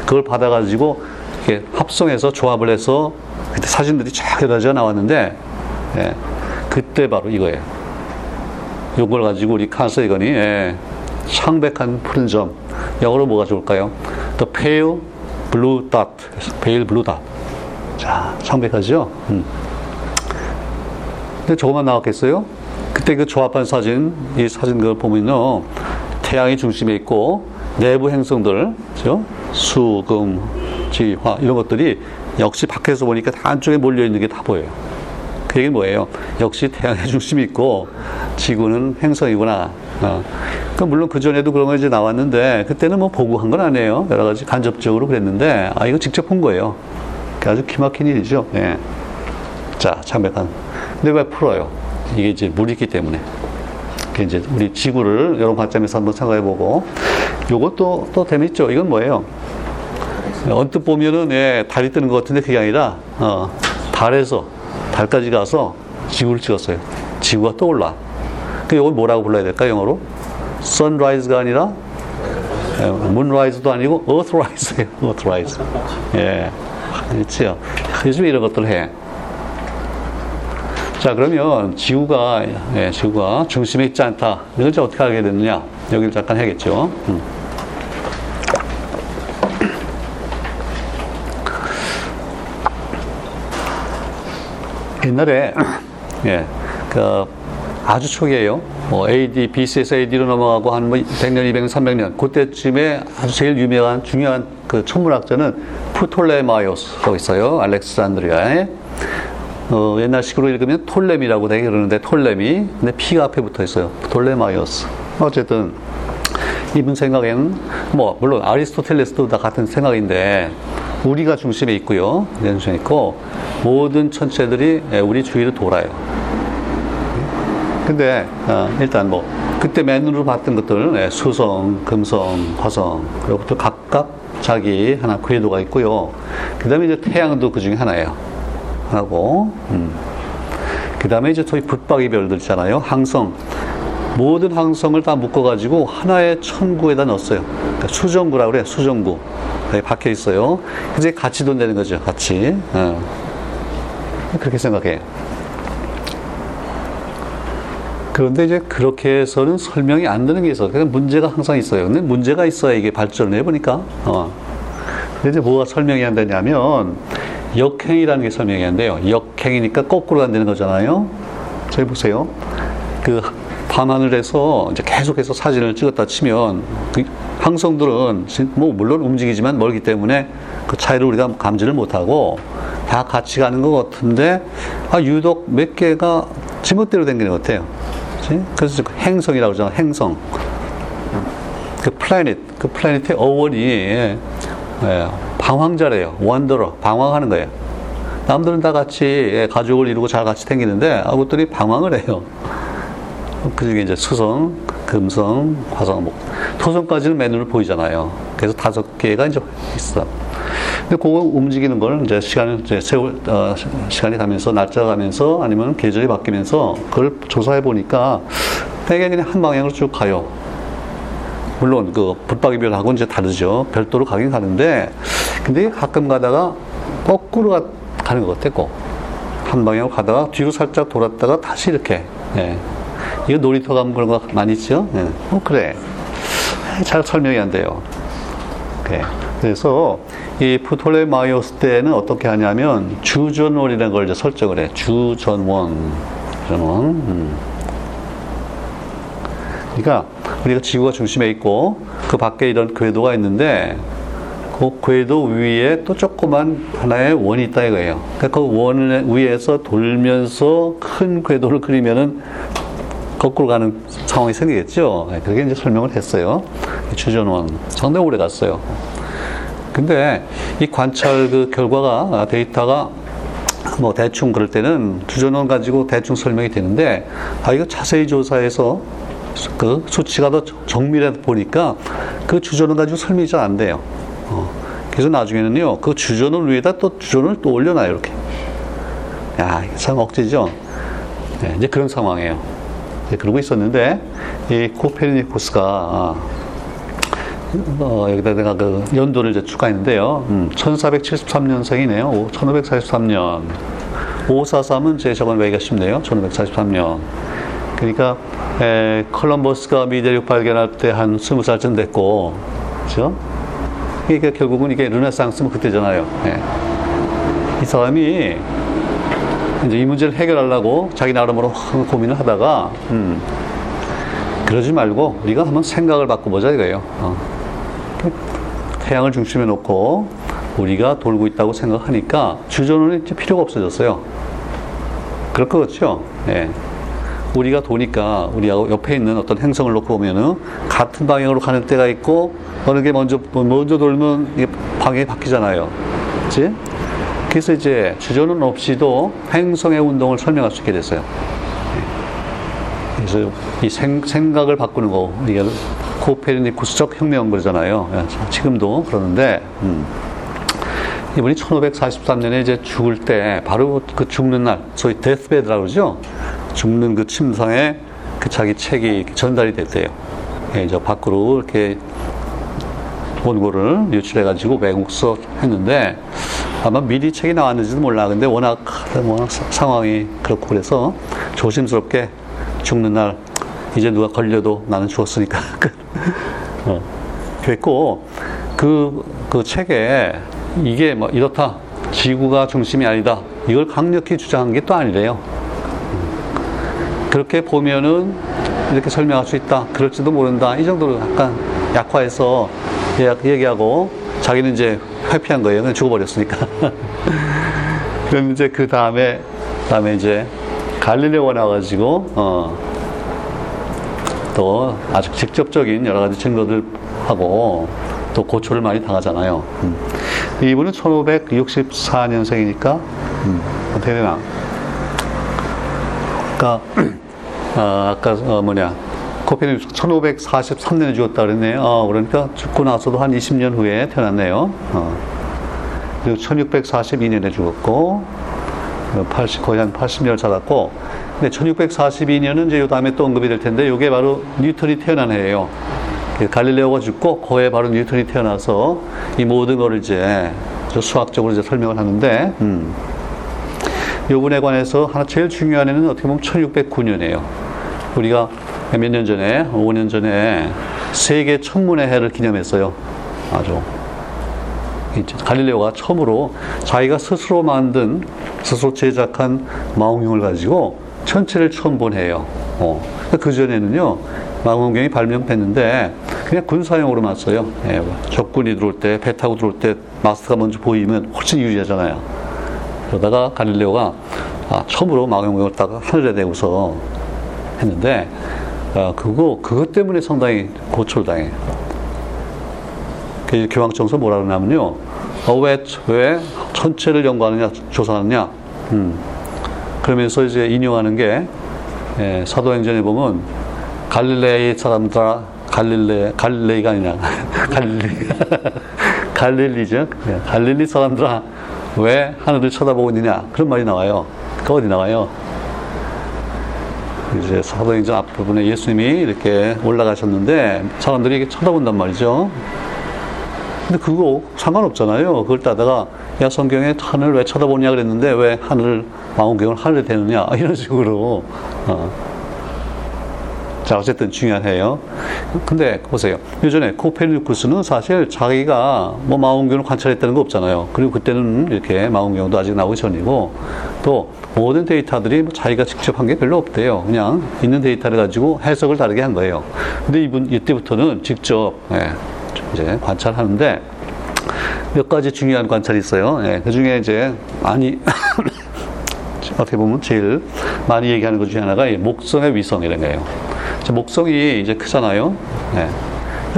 그걸 받아가지고 이렇게 합성해서 조합을 해서 그때 사진들이 쫙 여러 나왔는데 예, 그때 바로 이거예요. 이걸 가지고 우리 칸서이건이 예, 창백한 푸른 점 영어로 뭐가 좋을까요? The pale blue dot. pale blue dot. 자, 창백하죠? 음. 근데 저것만 나왔겠어요? 그때 그 조합한 사진, 이 사진 그 보면요. 태양이 중심에 있고, 내부 행성들, 그죠? 수, 금, 지, 화, 이런 것들이 역시 밖에서 보니까 다 안쪽에 몰려 있는 게 다 보여요. 그 얘기는 뭐예요? 역시 태양의 중심이 있고, 지구는 행성이구나. 어. 그 물론 그 전에도 그런 거 이제 나왔는데, 그때는 뭐 보고 한 건 아니에요. 여러 가지 간접적으로 그랬는데, 아, 이거 직접 본 거예요. 아주 기막힌 일이죠. 예. 자, 창백한. 근데 왜 풀어요? 이게 이제 물이 있기 때문에. 그 이제 우리 지구를 이런 관점에서 한번 생각해 보고, 요것도 또 재밌죠. 이건 뭐예요? 언뜻 보면은, 예, 달이 뜨는 것 같은데 그게 아니라, 어, 달에서, 달까지 가서 지구를 찍었어요. 지구가 떠올라. 그 이걸 뭐라고 불러야 될까, 영어로? sunrise가 아니라, 예, moonrise도 아니고, earthrise예요. earthrise. 예. 그렇죠. 요즘 이런 것들 해. 자, 그러면 지구가, 예, 지구가 중심에 있지 않다. 이걸 이제 어떻게 하게 됐느냐. 여기를 잠깐 해야겠죠. 음. 옛날에, 예, 그, 아주 초기에요. 뭐 AD, BC에서 AD로 넘어가고 한 뭐 100년, 200년, 300년. 그때쯤에 아주 제일 유명한, 중요한 그 천문학자는 프톨레마이오스라고 있어요. 알렉산드리아에. 어, 옛날식으로 읽으면 톨레미라고 되게 그러는데 톨레미. 근데 피가 앞에 붙어 있어요. 톨레마이오스. 어쨌든 이분 생각에는 뭐 물론 아리스토텔레스도 다 같은 생각인데 우리가 중심에 있고요. 중심에 있고 모든 천체들이 우리 주위를 돌아요. 근데 어, 일단 뭐 그때 맨눈으로 봤던 것들 예, 수성, 금성, 화성 그리고부터 각각 자기 하나 궤도가 있고요. 그 다음에 이제 태양도 그 중에 하나예요. 하고 음. 그 다음에 이제 소위 붙박이 별들 있잖아요. 항성. 모든 항성을 다 묶어가지고 하나의 천구에다 넣었어요. 그러니까 수정구라고 그래, 수정구. 여기 박혀 있어요. 이제 같이 돈 되는 거죠, 같이. 어. 그렇게 생각해. 그런데 이제 그렇게 해서는 설명이 안 되는 게 있어요. 그냥 문제가 항상 있어요. 근데 문제가 있어야 이게 발전을 해보니까. 어. 근데 이제 뭐가 설명이 안 되냐면, 역행이라는 게 설명이 안 돼요. 역행이니까 거꾸로 안 되는 거잖아요. 저기 보세요. 그 밤하늘에서 이제 계속해서 사진을 찍었다 치면 그 항성들은 뭐 물론 움직이지만 멀기 때문에 그 차이를 우리가 감지를 못하고 다 같이 가는 것 같은데 아 유독 몇 개가 지멋대로 댕기는 것 같아요. 그치? 그래서 그 행성이라고 하잖아. 행성. 그 플래닛, 그 플래닛의 어원이 예, 예, 방황자래요. 원더러, 방황하는 거예요. 남들은 다 같이 예, 가족을 이루고 잘 같이 댕기는데 아무것들이 방황을 해요. 그 중에 이제 수성, 금성, 화성, 목, 토성까지는 맨눈으로 보이잖아요. 그래서 다섯 개가 이제 있어. 근데 그거 움직이는 걸 이제 시간을 이제 세월, 어, 시간이 가면서 날짜가 가면서 아니면 계절이 바뀌면서 그걸 조사해 보니까 되게 그냥 한 방향으로 쭉 가요. 물론 그 붙박이별하고 이제 다르죠. 별도로 가긴 가는데 근데 가끔 가다가 거꾸로 가, 가는 것 같아, 꼭. 한 방향으로 가다가 뒤로 살짝 돌았다가 다시 이렇게. 예. 이거 놀이터 가면 그런 거 많이 있죠? 예. 어, 그래. 잘 설명이 안 돼요. 예. 그래서 이 프톨레마이오스 때는 어떻게 하냐면 주전원이라는 걸 이제 설정을 해. 주전원. 주전원. 음. 그러니까 우리가 지구가 중심에 있고 그 밖에 이런 궤도가 있는데 그 궤도 위에 또 조그만 하나의 원이 있다 이거예요. 그러니까 그 원 위에서 돌면서 큰 궤도를 그리면은 거꾸로 가는 상황이 생기겠죠. 네, 그렇게 이제 설명을 했어요. 주전원 상당히 오래 갔어요. 근데 이 관찰 그 결과가 데이터가 뭐 대충 그럴 때는 주전원 가지고 대충 설명이 되는데 아 이거 자세히 조사해서 그 수치가 더 정밀해 보니까 그 주전원 가지고 설명이 잘 안 돼요. 어. 그래서 나중에는요 그 주전원 위에다 또 주전을 또 올려놔요 이렇게. 야, 참 억지죠. 네, 이제 그런 상황이에요. 네, 그러고 있었는데 이 코페르니쿠스가 아, 어, 여기다 내가 그 연도를 이제 추가했는데요. 음, 1473년생이네요. 1543년. 543은 제 저건 외기가 쉽네요. 1543년. 그러니까 에, 컬럼버스가 미대륙 발견할 때 한 20살쯤 됐고, 그죠? 그러니까 결국은 이게 르네상스면 그때잖아요. 예. 이 사람이 이제 이 문제를 해결하려고 자기 나름으로 고민을 하다가, 음, 그러지 말고 우리가 한번 생각을 바꿔보자 이거예요. 어. 태양을 중심에 놓고 우리가 돌고 있다고 생각하니까 주전원이 필요가 없어졌어요. 그럴 것 같죠? 예. 우리가 도니까 우리하고 옆에 있는 어떤 행성을 놓고 보면은 같은 방향으로 가는 때가 있고 어느 게 먼저 먼저 돌면 이게 방향이 바뀌잖아요. 그렇지? 그래서 이제 주전원 없이도 행성의 운동을 설명할 수 있게 됐어요. 그래서 이 생, 생각을 바꾸는 거 이게 코페르니쿠스적 혁명 그러잖아요. 지금도 그러는데 음. 이분이 1543년에 이제 죽을 때 바로 그 죽는 날 소위 데스베드라고 그러죠. 죽는 그 침상에 그 자기 책이 전달이 됐대요. 예, 저 밖으로 이렇게 원고를 유출해 가지고 외국서 했는데 아마 미리 책이 나왔는지도 몰라. 근데 워낙 뭐 상황이 그렇고 그래서 조심스럽게 죽는 날 이제 누가 걸려도 나는 죽었으니까. 어, 그랬고 그, 그 책에 이게 뭐 이렇다. 지구가 중심이 아니다. 이걸 강력히 주장한 게 또 아니래요. 그렇게 보면은 이렇게 설명할 수 있다. 그럴지도 모른다. 이 정도로 약간 약화해서 얘기하고 자기는 이제 회피한 거예요 그냥 죽어버렸으니까 그럼 이제 그 다음에 다음에 이제 갈릴레오가 나와가지고 어, 또 아주 직접적인 여러 가지 증거들 하고 또 고초를 많이 당하잖아요. 음. 이분은 1564년생이니까 음, 어떻게 되나? 아까 아, 아까 어, 뭐냐 코페르니쿠스 1543년에 죽었다 그랬네요. 어, 그러니까 죽고 나서도 한 20년 후에 태어났네요. 어. 그리고 1642년에 죽었고 80, 거의 한 80년 살았고, 근데 1642년은 이제 요 다음에 또 언급이 될 텐데, 요게 바로 뉴턴이 태어난 해예요. 그 갈릴레오가 죽고, 거에 바로 뉴턴이 태어나서 이 모든 거를 이제 수학적으로 이제 설명을 하는데, 음. 요 분에 관해서 하나 제일 중요한 해는 어떻게 보면 1609년이에요. 우리가 몇 년 전에, 5년 전에 세계 천문의 해를 기념했어요. 아주. 갈릴레오가 처음으로 자기가 스스로 만든, 스스로 제작한 망원경을 가지고 천체를 처음 본 해요. 어. 그 전에는요, 망원경이 발명됐는데, 그냥 군사용으로만 써요. 예, 적군이 들어올 때, 배 타고 들어올 때, 마스터가 먼저 보이면 훨씬 유리하잖아요. 그러다가 갈릴레오가 아, 처음으로 망원경을 딱 하늘에 대고서 했는데, 아, 그거, 그것 때문에 상당히 고초를 당해. 그 교황청서 뭐라 그러냐면요. 어, 왜, 왜 천체를 연구하느냐, 조사하느냐. 음. 그러면서 이제 인용하는 게, 예, 사도행전에 보면, 갈릴레이 사람들아, 갈릴레, 갈릴레이가 아니냐. 갈릴리. 갈릴리죠. 예, 갈릴리 사람들아, 왜 하늘을 쳐다보고 있느냐. 그런 말이 나와요. 그 어디 나와요? 이제 사도행전 앞부분에 예수님이 이렇게 올라가셨는데 사람들이 이렇게 쳐다본단 말이죠. 근데 그거 상관없잖아요. 그걸 따다가 야 성경에 하늘 왜 쳐다보냐 그랬는데 왜 하늘 망원경을 하늘에 대느냐 이런 식으로 어. 자 어쨌든 중요한 해요. 근데 보세요. 예전에 코페르니쿠스는 사실 자기가 뭐 망원경을 관찰했다는 거 없잖아요. 그리고 그때는 이렇게 망원경도 아직 나오기 전이고 또 모든 데이터들이 뭐 자기가 직접 한 게 별로 없대요. 그냥 있는 데이터를 가지고 해석을 다르게 한 거예요. 근데 이분 이때부터는 직접 예, 이제 관찰하는데 몇 가지 중요한 관찰이 있어요. 예, 그 중에 이제 많이 어떻게 보면 제일 많이 얘기하는 것 중에 하나가 목성의 위성이라는 거예요. 목성이 이제 크잖아요. 예.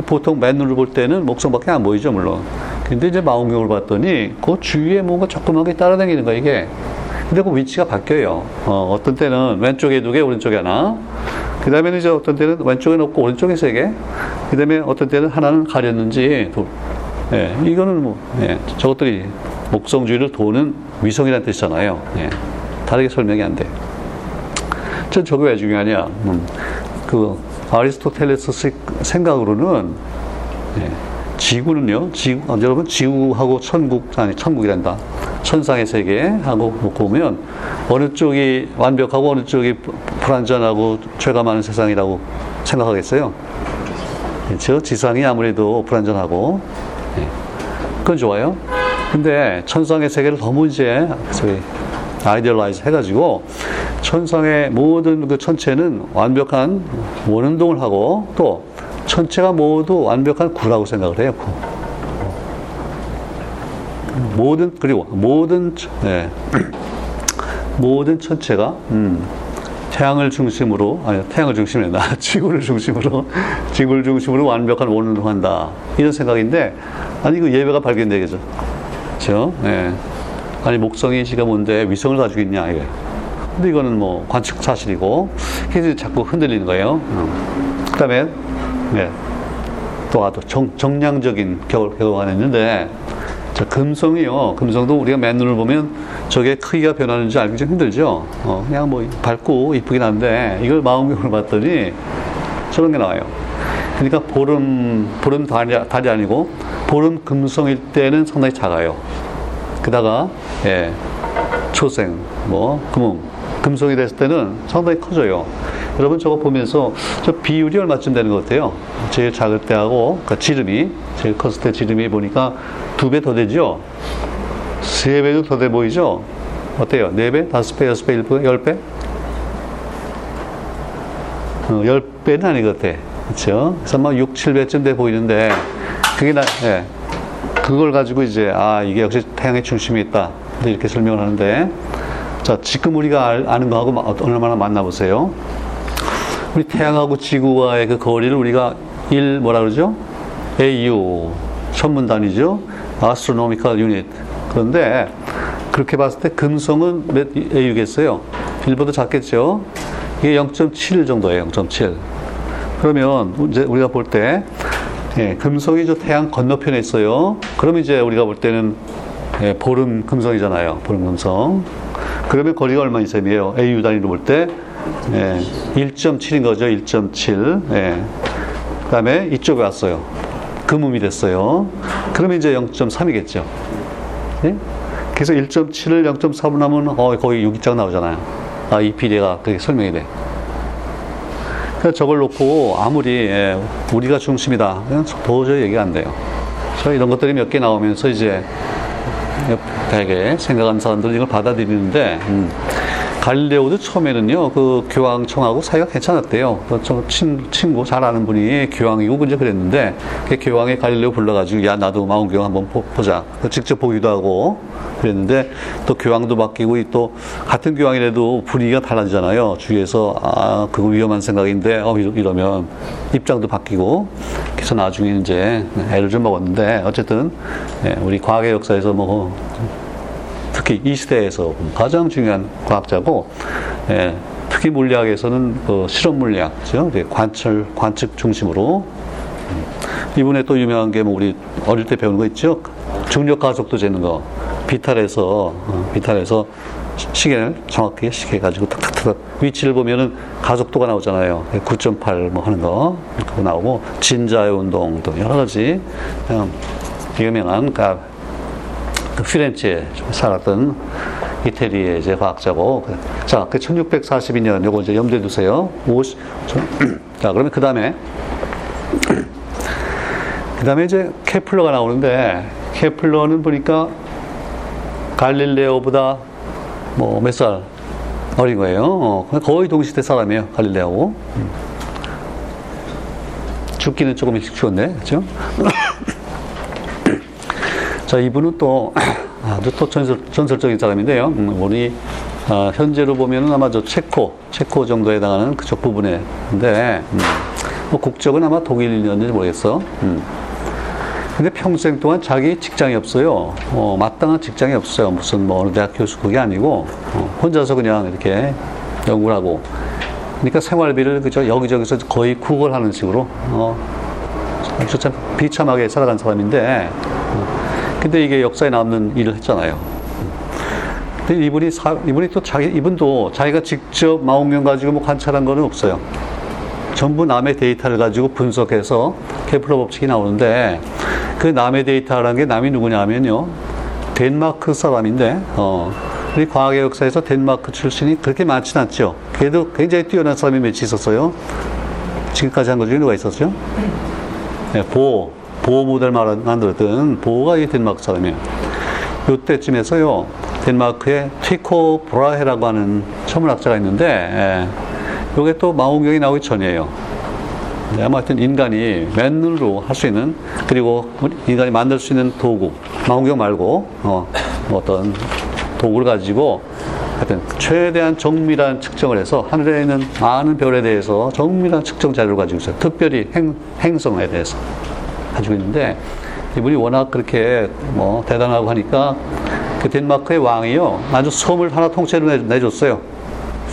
보통 맨눈을 볼 때는 목성밖에 안 보이죠, 물론. 근데 이제 망원경을 봤더니 그 주위에 뭔가 조그맣게 따라다니는 거야, 이게. 근데 그 위치가 바뀌어요. 어, 떤 때는 왼쪽에 두 개, 오른쪽에 하나. 그 다음에는 이제 어떤 때는 왼쪽에 없고 오른쪽에 세 개. 그 다음에 어떤 때는 하나는 가렸는지, 도, 예, 이거는 뭐, 예, 저것들이 목성 주위를 도는 위성이라는 뜻이잖아요. 예, 다르게 설명이 안 돼. 전 저게 왜 중요하냐. 음, 그, 아리스토텔레스 생각으로는, 예, 지구는요, 지구, 아, 여러분, 지구하고 천국, 아니, 천국이란다. 천상의 세계하고 보면 어느 쪽이 완벽하고 어느 쪽이 불완전하고 죄가 많은 세상이라고 생각하겠어요. 그렇죠? 지상이 아무래도 불완전하고 네. 그건 좋아요. 근데 천상의 세계를 너무 이제 idealize 해가지고 천상의 모든 그 천체는 완벽한 원운동을 하고 또 천체가 모두 완벽한 구라고 생각을 해요. 구. 모든 그리고 모든 네. 모든 천체가 음, 태양을 중심으로 아니 태양을 중심으로 나 지구를 중심으로 지구를 중심으로 완벽한 원을 한다 이런 생각인데 아니 그 예배가 발견되겠죠 그렇죠 네. 아니 목성이 지가 뭔데 위성을 가지고 있냐 이게 근데 이거는 뭐 관측 사실이고 그래서 자꾸 흔들리는 거예요 음. 그다음에 네. 또 아주 정, 정량적인 결과가 있는데 자, 금성이요. 금성도 우리가 맨눈을 보면 저게 크기가 변하는지 알기 좀 힘들죠. 어, 그냥 뭐 밝고 이쁘긴 한데 이걸 망원경으로 봤더니 저런 게 나와요. 그러니까 보름, 보름 달이, 달이 아니고 보름 금성일 때는 상당히 작아요. 그다가 예, 초생, 뭐 금음, 금성이 됐을 때는 상당히 커져요. 여러분 저거 보면서 저 비율이 얼마쯤 되는 것 같아요? 제일 작을 때하고 그러니까 지름이 제일 컸을 때 지름이 보니까 두 배 더 되죠? 세 배도 더 돼 보이죠? 어때요? 네 배? 다섯 배? 여섯 배? 일곱 배? 열 배? 어, 열 배는 아닌 것 같아. 그렇죠? 그래서 막 6, 7배쯤 돼 보이는데 그게 나, 예. 그걸 가지고 이제 아 이게 역시 태양의 중심이 있다. 이렇게 설명을 하는데 자 지금 우리가 알, 아는 거하고 얼마나 맞나 보세요. 우리 태양하고 지구와의 그 거리를 우리가 1 뭐라 그러죠? AU 천문 단위죠. Astronomical Unit. 그런데 그렇게 봤을 때 금성은 몇 AU겠어요? 1보다 작겠죠? 이게 0.7 정도예요. 0.7. 그러면 이제 우리가 볼 때 예, 금성이 저 태양 건너편에 있어요. 그럼 이제 우리가 볼 때는 예, 보름 금성이잖아요. 보름 금성. 그러면 거리가 얼마 이셈이에요? AU 단위로 볼 때, 예, 1.7인 거죠. 1.7. 예. 그 다음에 이쪽에 왔어요. 금음이 됐어요. 그러면 이제 0.3이겠죠. 예? 그래서 1.7을 0.3으로 하면 어, 거의 6이장 나오잖아요. 아, 이 비례가 그렇게 설명이 돼. 그래서 저걸 놓고 아무리 예, 우리가 중심이다. 도저히 얘기가 안 돼요. 그래서 이런 것들이 몇 개 나오면서 이제 되게 생각하는 사람들은 이걸 받아들이는데 음. 갈릴레오도 처음에는요 그 교황청하고 사이가 괜찮았대요. 그 친, 친구 잘 아는 분이 교황이고 이제 그랬는데 그 교황이 갈릴레오 불러가지고 야 나도 마운교황 한번 보, 자 직접 보기도 하고 그랬는데 또 교황도 바뀌고 또 같은 교황이라도 분위기가 달라지잖아요. 주위에서 아 그거 위험한 생각인데 어 이러면 입장도 바뀌고 그래서 나중에 이제 애를 좀 먹었는데 어쨌든 예, 우리 과학의 역사에서 뭐 특히 이 시대에서 가장 중요한 과학자고 예, 특히 물리학에서는 그 실험 물리학죠. 관철 관측 중심으로 음. 이분의 또 유명한 게 뭐 우리 어릴 때 배우는 거 있죠. 중력 가속도 재는 거 비탈에서 어, 비탈에서 시계를 정확하게 시계 가지고 탁탁탁 위치를 보면은 가속도가 나오잖아요. 9.8 뭐 하는 거 그거 나오고 진자의 운동도 여러 가지 유명한 그러니까 그 피렌체에 살았던 이태리의 이제 과학자고. 자, 그 1642년 요거 이제 염두에 두세요. 50, 자, 그러면 그 다음에, 그 다음에 이제 케플러가 나오는데, 케플러는 보니까 갈릴레오보다 뭐 몇 살 어린 거예요. 어, 거의 동시대 사람이에요. 갈릴레오. 음. 죽기는 조금 일찍 죽었네. 그죠? 자, 이분은 또 아주 또 전설, 전설적인 사람인데요. 음, 우리 아, 현재로 보면은 아마 저 체코, 체코 정도에 해당하는 그쪽 부분에인데 음, 뭐 국적은 아마 독일이었는지 모르겠어. 음. 근데 평생 동안 자기 직장이 없어요. 어, 마땅한 직장이 없어요. 무슨 뭐 어느 대학 교수 그게 아니고 어, 혼자서 그냥 이렇게 연구를 하고. 그러니까 생활비를 그저 여기저기서 거의 구걸하는 식으로 어, 참 비참하게 살아간 사람인데. 어, 근데 이게 역사에 남는 일을 했잖아요. 근데 이분이 사, 이분이 또 자기 이분도 자기가 직접 마음명 가지고 뭐 관찰한 거는 없어요. 전부 남의 데이터를 가지고 분석해서 케플러 법칙이 나오는데 그 남의 데이터라는 게 남이 누구냐면요. 덴마크 사람인데 어, 우리 과학의 역사에서 덴마크 출신이 그렇게 많지는 않죠. 그래도 굉장히 뛰어난 사람이 몇 있었어요. 지금까지 한 것 중에 누가 있었죠? 네, 보 보호 모델 만들었던 보호가 이 덴마크 사람이에요. 이때쯤에서요, 덴마크에 티코 브라헤라고 하는 천문학자가 있는데, 예, 이게 또 망원경이 나오기 전이에요. 네, 하여튼 인간이 맨눈으로 할 수 있는, 그리고 인간이 만들 수 있는 도구, 망원경 말고, 어, 어떤 도구를 가지고, 하여튼 최대한 정밀한 측정을 해서 하늘에 있는 많은 별에 대해서 정밀한 측정 자료를 가지고 있어요. 특별히 행, 행성에 대해서. 가지고 있는데 이분이 워낙 그렇게 뭐 대단하고 하니까 그 덴마크의 왕이요 아주 섬을 하나 통째로 내줬어요.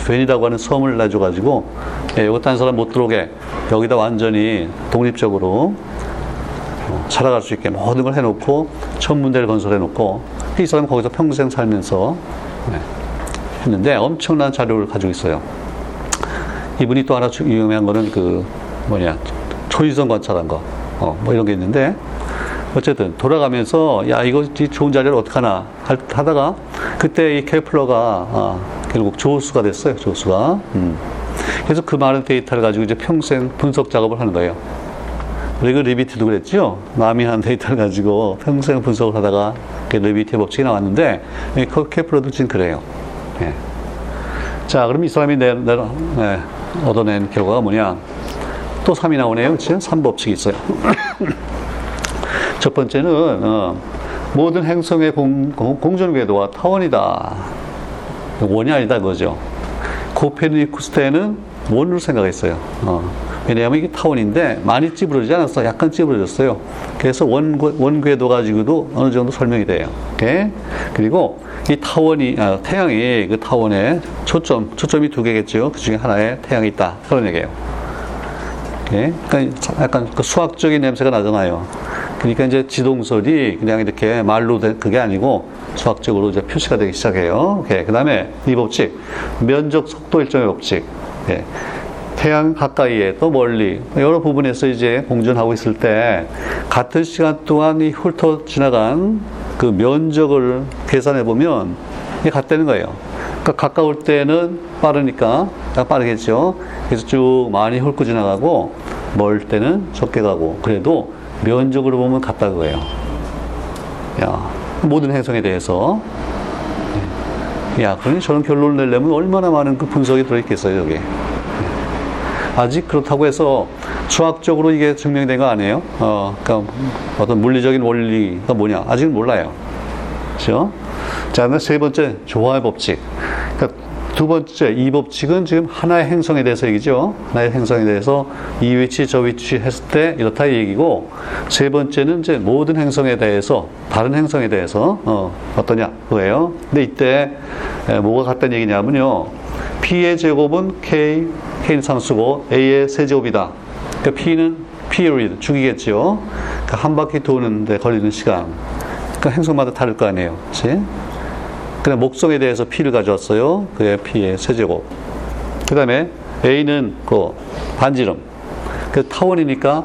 벤이라고 하는 섬을 내줘가지고 예, 이거 딴 사람 못 들어오게 여기다 완전히 독립적으로 어, 살아갈 수 있게 모든 걸 해놓고 천문대를 건설해놓고 이 사람 거기서 평생 살면서 네, 했는데 엄청난 자료를 가지고 있어요. 이분이 또 하나 유명한 거는 그 뭐냐 초이성 관찰한 거. 어, 뭐 이런 게 있는데 어쨌든 돌아가면서 야 이거 좋은 자리를 어떻게 하나 하다가 그때 이 케플러가 아, 결국 조수가 됐어요 조수가. 음. 그래서 그 많은 데이터를 가지고 이제 평생 분석 작업을 하는 거예요. 그리고 리비트도 그랬죠. 남이 한 데이터를 가지고 평생 분석을 하다가 그 리비트의 법칙이 나왔는데 그 케플러도 지금 그래요. 예. 자 그럼 이 사람이 내, 내, 네, 얻어낸 결과가 뭐냐 또 3이 나오네요. 그치? 3법칙이 있어요. 첫 번째는, 어, 모든 행성의 공, 공, 전 궤도와 타원이다. 원이 아니다, 그거죠. 코페르니쿠스 때는 원으로 생각했어요. 어. 왜냐하면 이게 타원인데 많이 찌부러지지 않았어. 약간 찌부러졌어요. 그래서 원, 원 궤도 가지고도 어느 정도 설명이 돼요. 오케이? 그리고 이 타원이, 아, 태양이 그 타원에 초점, 초점이 두 개겠죠. 그 중에 하나에 태양이 있다. 그런 얘기예요. 예? 그러니까 약간 그 수학적인 냄새가 나잖아요. 그러니까 이제 지동설이 그냥 이렇게 말로 된 그게 아니고 수학적으로 이제 표시가 되기 시작해요. 예, 그 다음에 이 법칙, 면적 속도 일정의 법칙. 예. 태양 가까이에 또 멀리 여러 부분에서 이제 공전하고 있을 때 같은 시간 동안 이 훑어 지나간 그 면적을 계산해 보면 이게 같다는 거예요. 그러니까 가까울 때는 빠르니까 빠르겠죠. 그래서 쭉 많이 훑고 지나가고 멀 때는 적게 가고 그래도 면적으로 보면 같다 그거예요. 야, 모든 행성에 대해서 야, 그러니 저런 결론을 내려면 얼마나 많은 그 분석이 들어있겠어요, 여기. 아직 그렇다고 해서 수학적으로 이게 증명된 거 아니에요? 어, 그러니까 어떤 물리적인 원리가 뭐냐? 아직은 몰라요. 그죠? 자, 세 번째, 조화의 법칙. 그러니까 두 번째, 이 법칙은 지금 하나의 행성에 대해서 얘기죠. 하나의 행성에 대해서 이 위치, 저 위치 했을 때 이렇다 이 얘기고, 세 번째는 이제 모든 행성에 대해서, 다른 행성에 대해서, 어, 어떠냐, 그거예요. 근데 이때 뭐가 같다는 얘기냐면요. P의 제곱은 K, K는 상수고, A의 세제곱이다. 그러니까 P는 period, 주기겠죠. 그러니까 한 바퀴 도는데 걸리는 시간. 그러니까 행성마다 다를 거 아니에요. 그치? 그다음 목성에 대해서 P를 가져왔어요. 그의 P의 세제곱. 그 다음에 A는 그 반지름. 그 타원이니까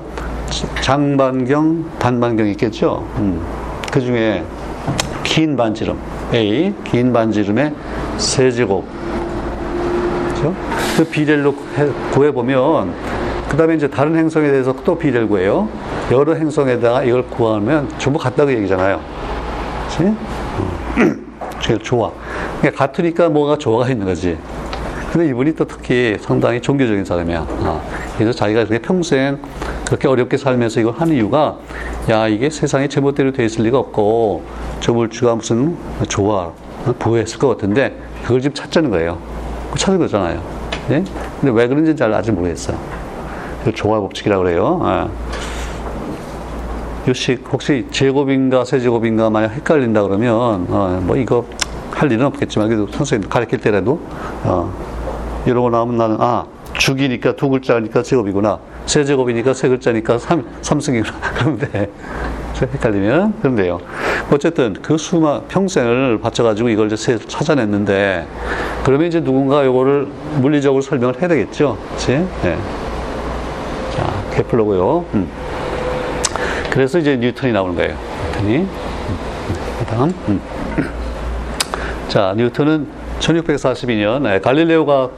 장반경, 단반경 있겠죠. 음. 그 중에 긴 반지름. A, 긴 반지름의 세제곱. 그죠? 그 비례로 구해 보면, 그 다음에 이제 다른 행성에 대해서 또 비례를 구해요. 여러 행성에다가 이걸 구하면 전부 같다고 얘기잖아요. 그치? 제일 좋아. 그러니까 같으니까 뭐가 조화가 있는 거지. 근데 이분이 또 특히 상당히 종교적인 사람이야. 아, 그래서 자기가 그렇게 평생 그렇게 어렵게 살면서 이걸 하는 이유가 야 이게 세상이 제멋대로 돼 있을 리가 없고 저 물주가 무슨 조화 부여했을 것 같은데 그걸 지금 찾자는 거예요. 찾은 거잖아요. 네? 근데 왜 그런지 잘 아직 모르겠어요. 조화 법칙이라고 그래요. 아. 요식 혹시 제곱인가 세제곱인가 만약 헷갈린다 그러면 어, 뭐 이거 할 일은 없겠지만 그래도 선생님 가르칠 때라도 어, 이런 거 나오면 나는 아 죽이니까 두 글자니까 제곱이구나 세제곱이니까 세 글자니까 삼, 삼승이구나 그런데 헷갈리면 그런데요 어쨌든 그 수마 평생을 바쳐가지고 이걸 이제 찾아냈는데 그러면 이제 누군가 이거를 물리적으로 설명을 해야 되겠죠 그치? 네. 자 케플러고요 음. 그래서 이제 뉴턴이 나오는 거예요. 뉴턴이. 음, 그 다음. 음. 자, 뉴턴은 1642년 갈릴레오가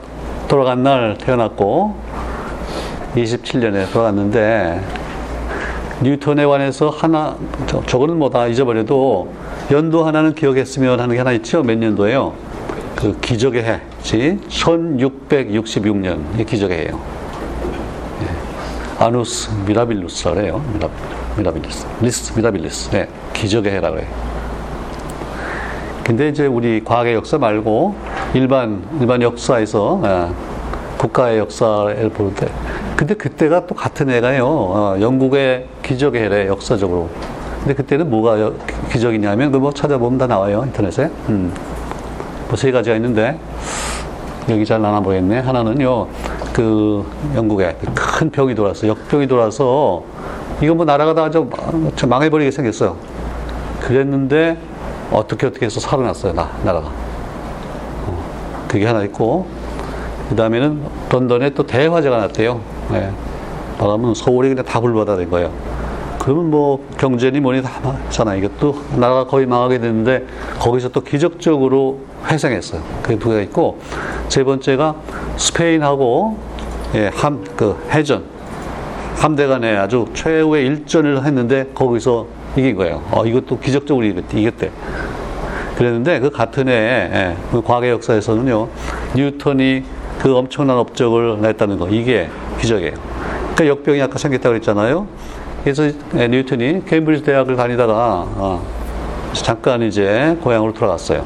돌아간 날 태어났고 27년에 돌아갔는데 뉴턴에 관해서 하나 저거는 뭐 다 잊어버려도 연도 하나는 기억했으면 하는 게 하나 있죠. 몇 년도예요? 그 기적의 해. 1666년 이 기적의 해요. 예. annus mirabilus래요. Mirabilus. Mirabilis. lis, mirabilis. 네. 기적의 해라 그래요. 근데 이제 우리 과학의 역사 말고 일반, 일반 역사에서, 아, 국가의 역사를 볼 때. 근데 그때가 또 같은 해가요. 어, 영국의 기적의 해래, 역사적으로. 근데 그때는 뭐가 기적이냐면, 그뭐 찾아보면 다 나와요. 인터넷에. 음. 뭐세 가지가 있는데, 여기 잘 나나 보겠네. 하나는요, 그 영국에 큰 병이 돌아서, 역병이 돌아서 이거 뭐다좀 망해버리게 생겼어요. 그랬는데 어떻게 어떻게 해서 살아났어요, 나, 나라가. 어, 그게 하나 있고, 그 다음에는 런던에 또 대화재가 났대요. 네. 바람은 서울이 그냥 다 불바다 된 거예요. 그러면 뭐 경제니 뭐니 다 많잖아. 이것도 나라가 거의 망하게 됐는데 거기서 또 기적적으로 회생했어요. 그게 두 개가 있고, 세 번째가 스페인하고 예, 함, 그 해전, 함대 간에 아주 최후의 일전을 했는데 거기서 이긴 거예요. 어, 이것도 기적적으로 이겼대. 그랬는데 그 같은 해에 예, 그 과거 역사에서는요 뉴턴이 그 엄청난 업적을 냈다는 거 이게 기적이에요. 그러니까 역병이 아까 생겼다고 그랬잖아요. 그래서 예, 뉴턴이 케임브리지 대학을 다니다가 어, 잠깐 이제 고향으로 돌아갔어요.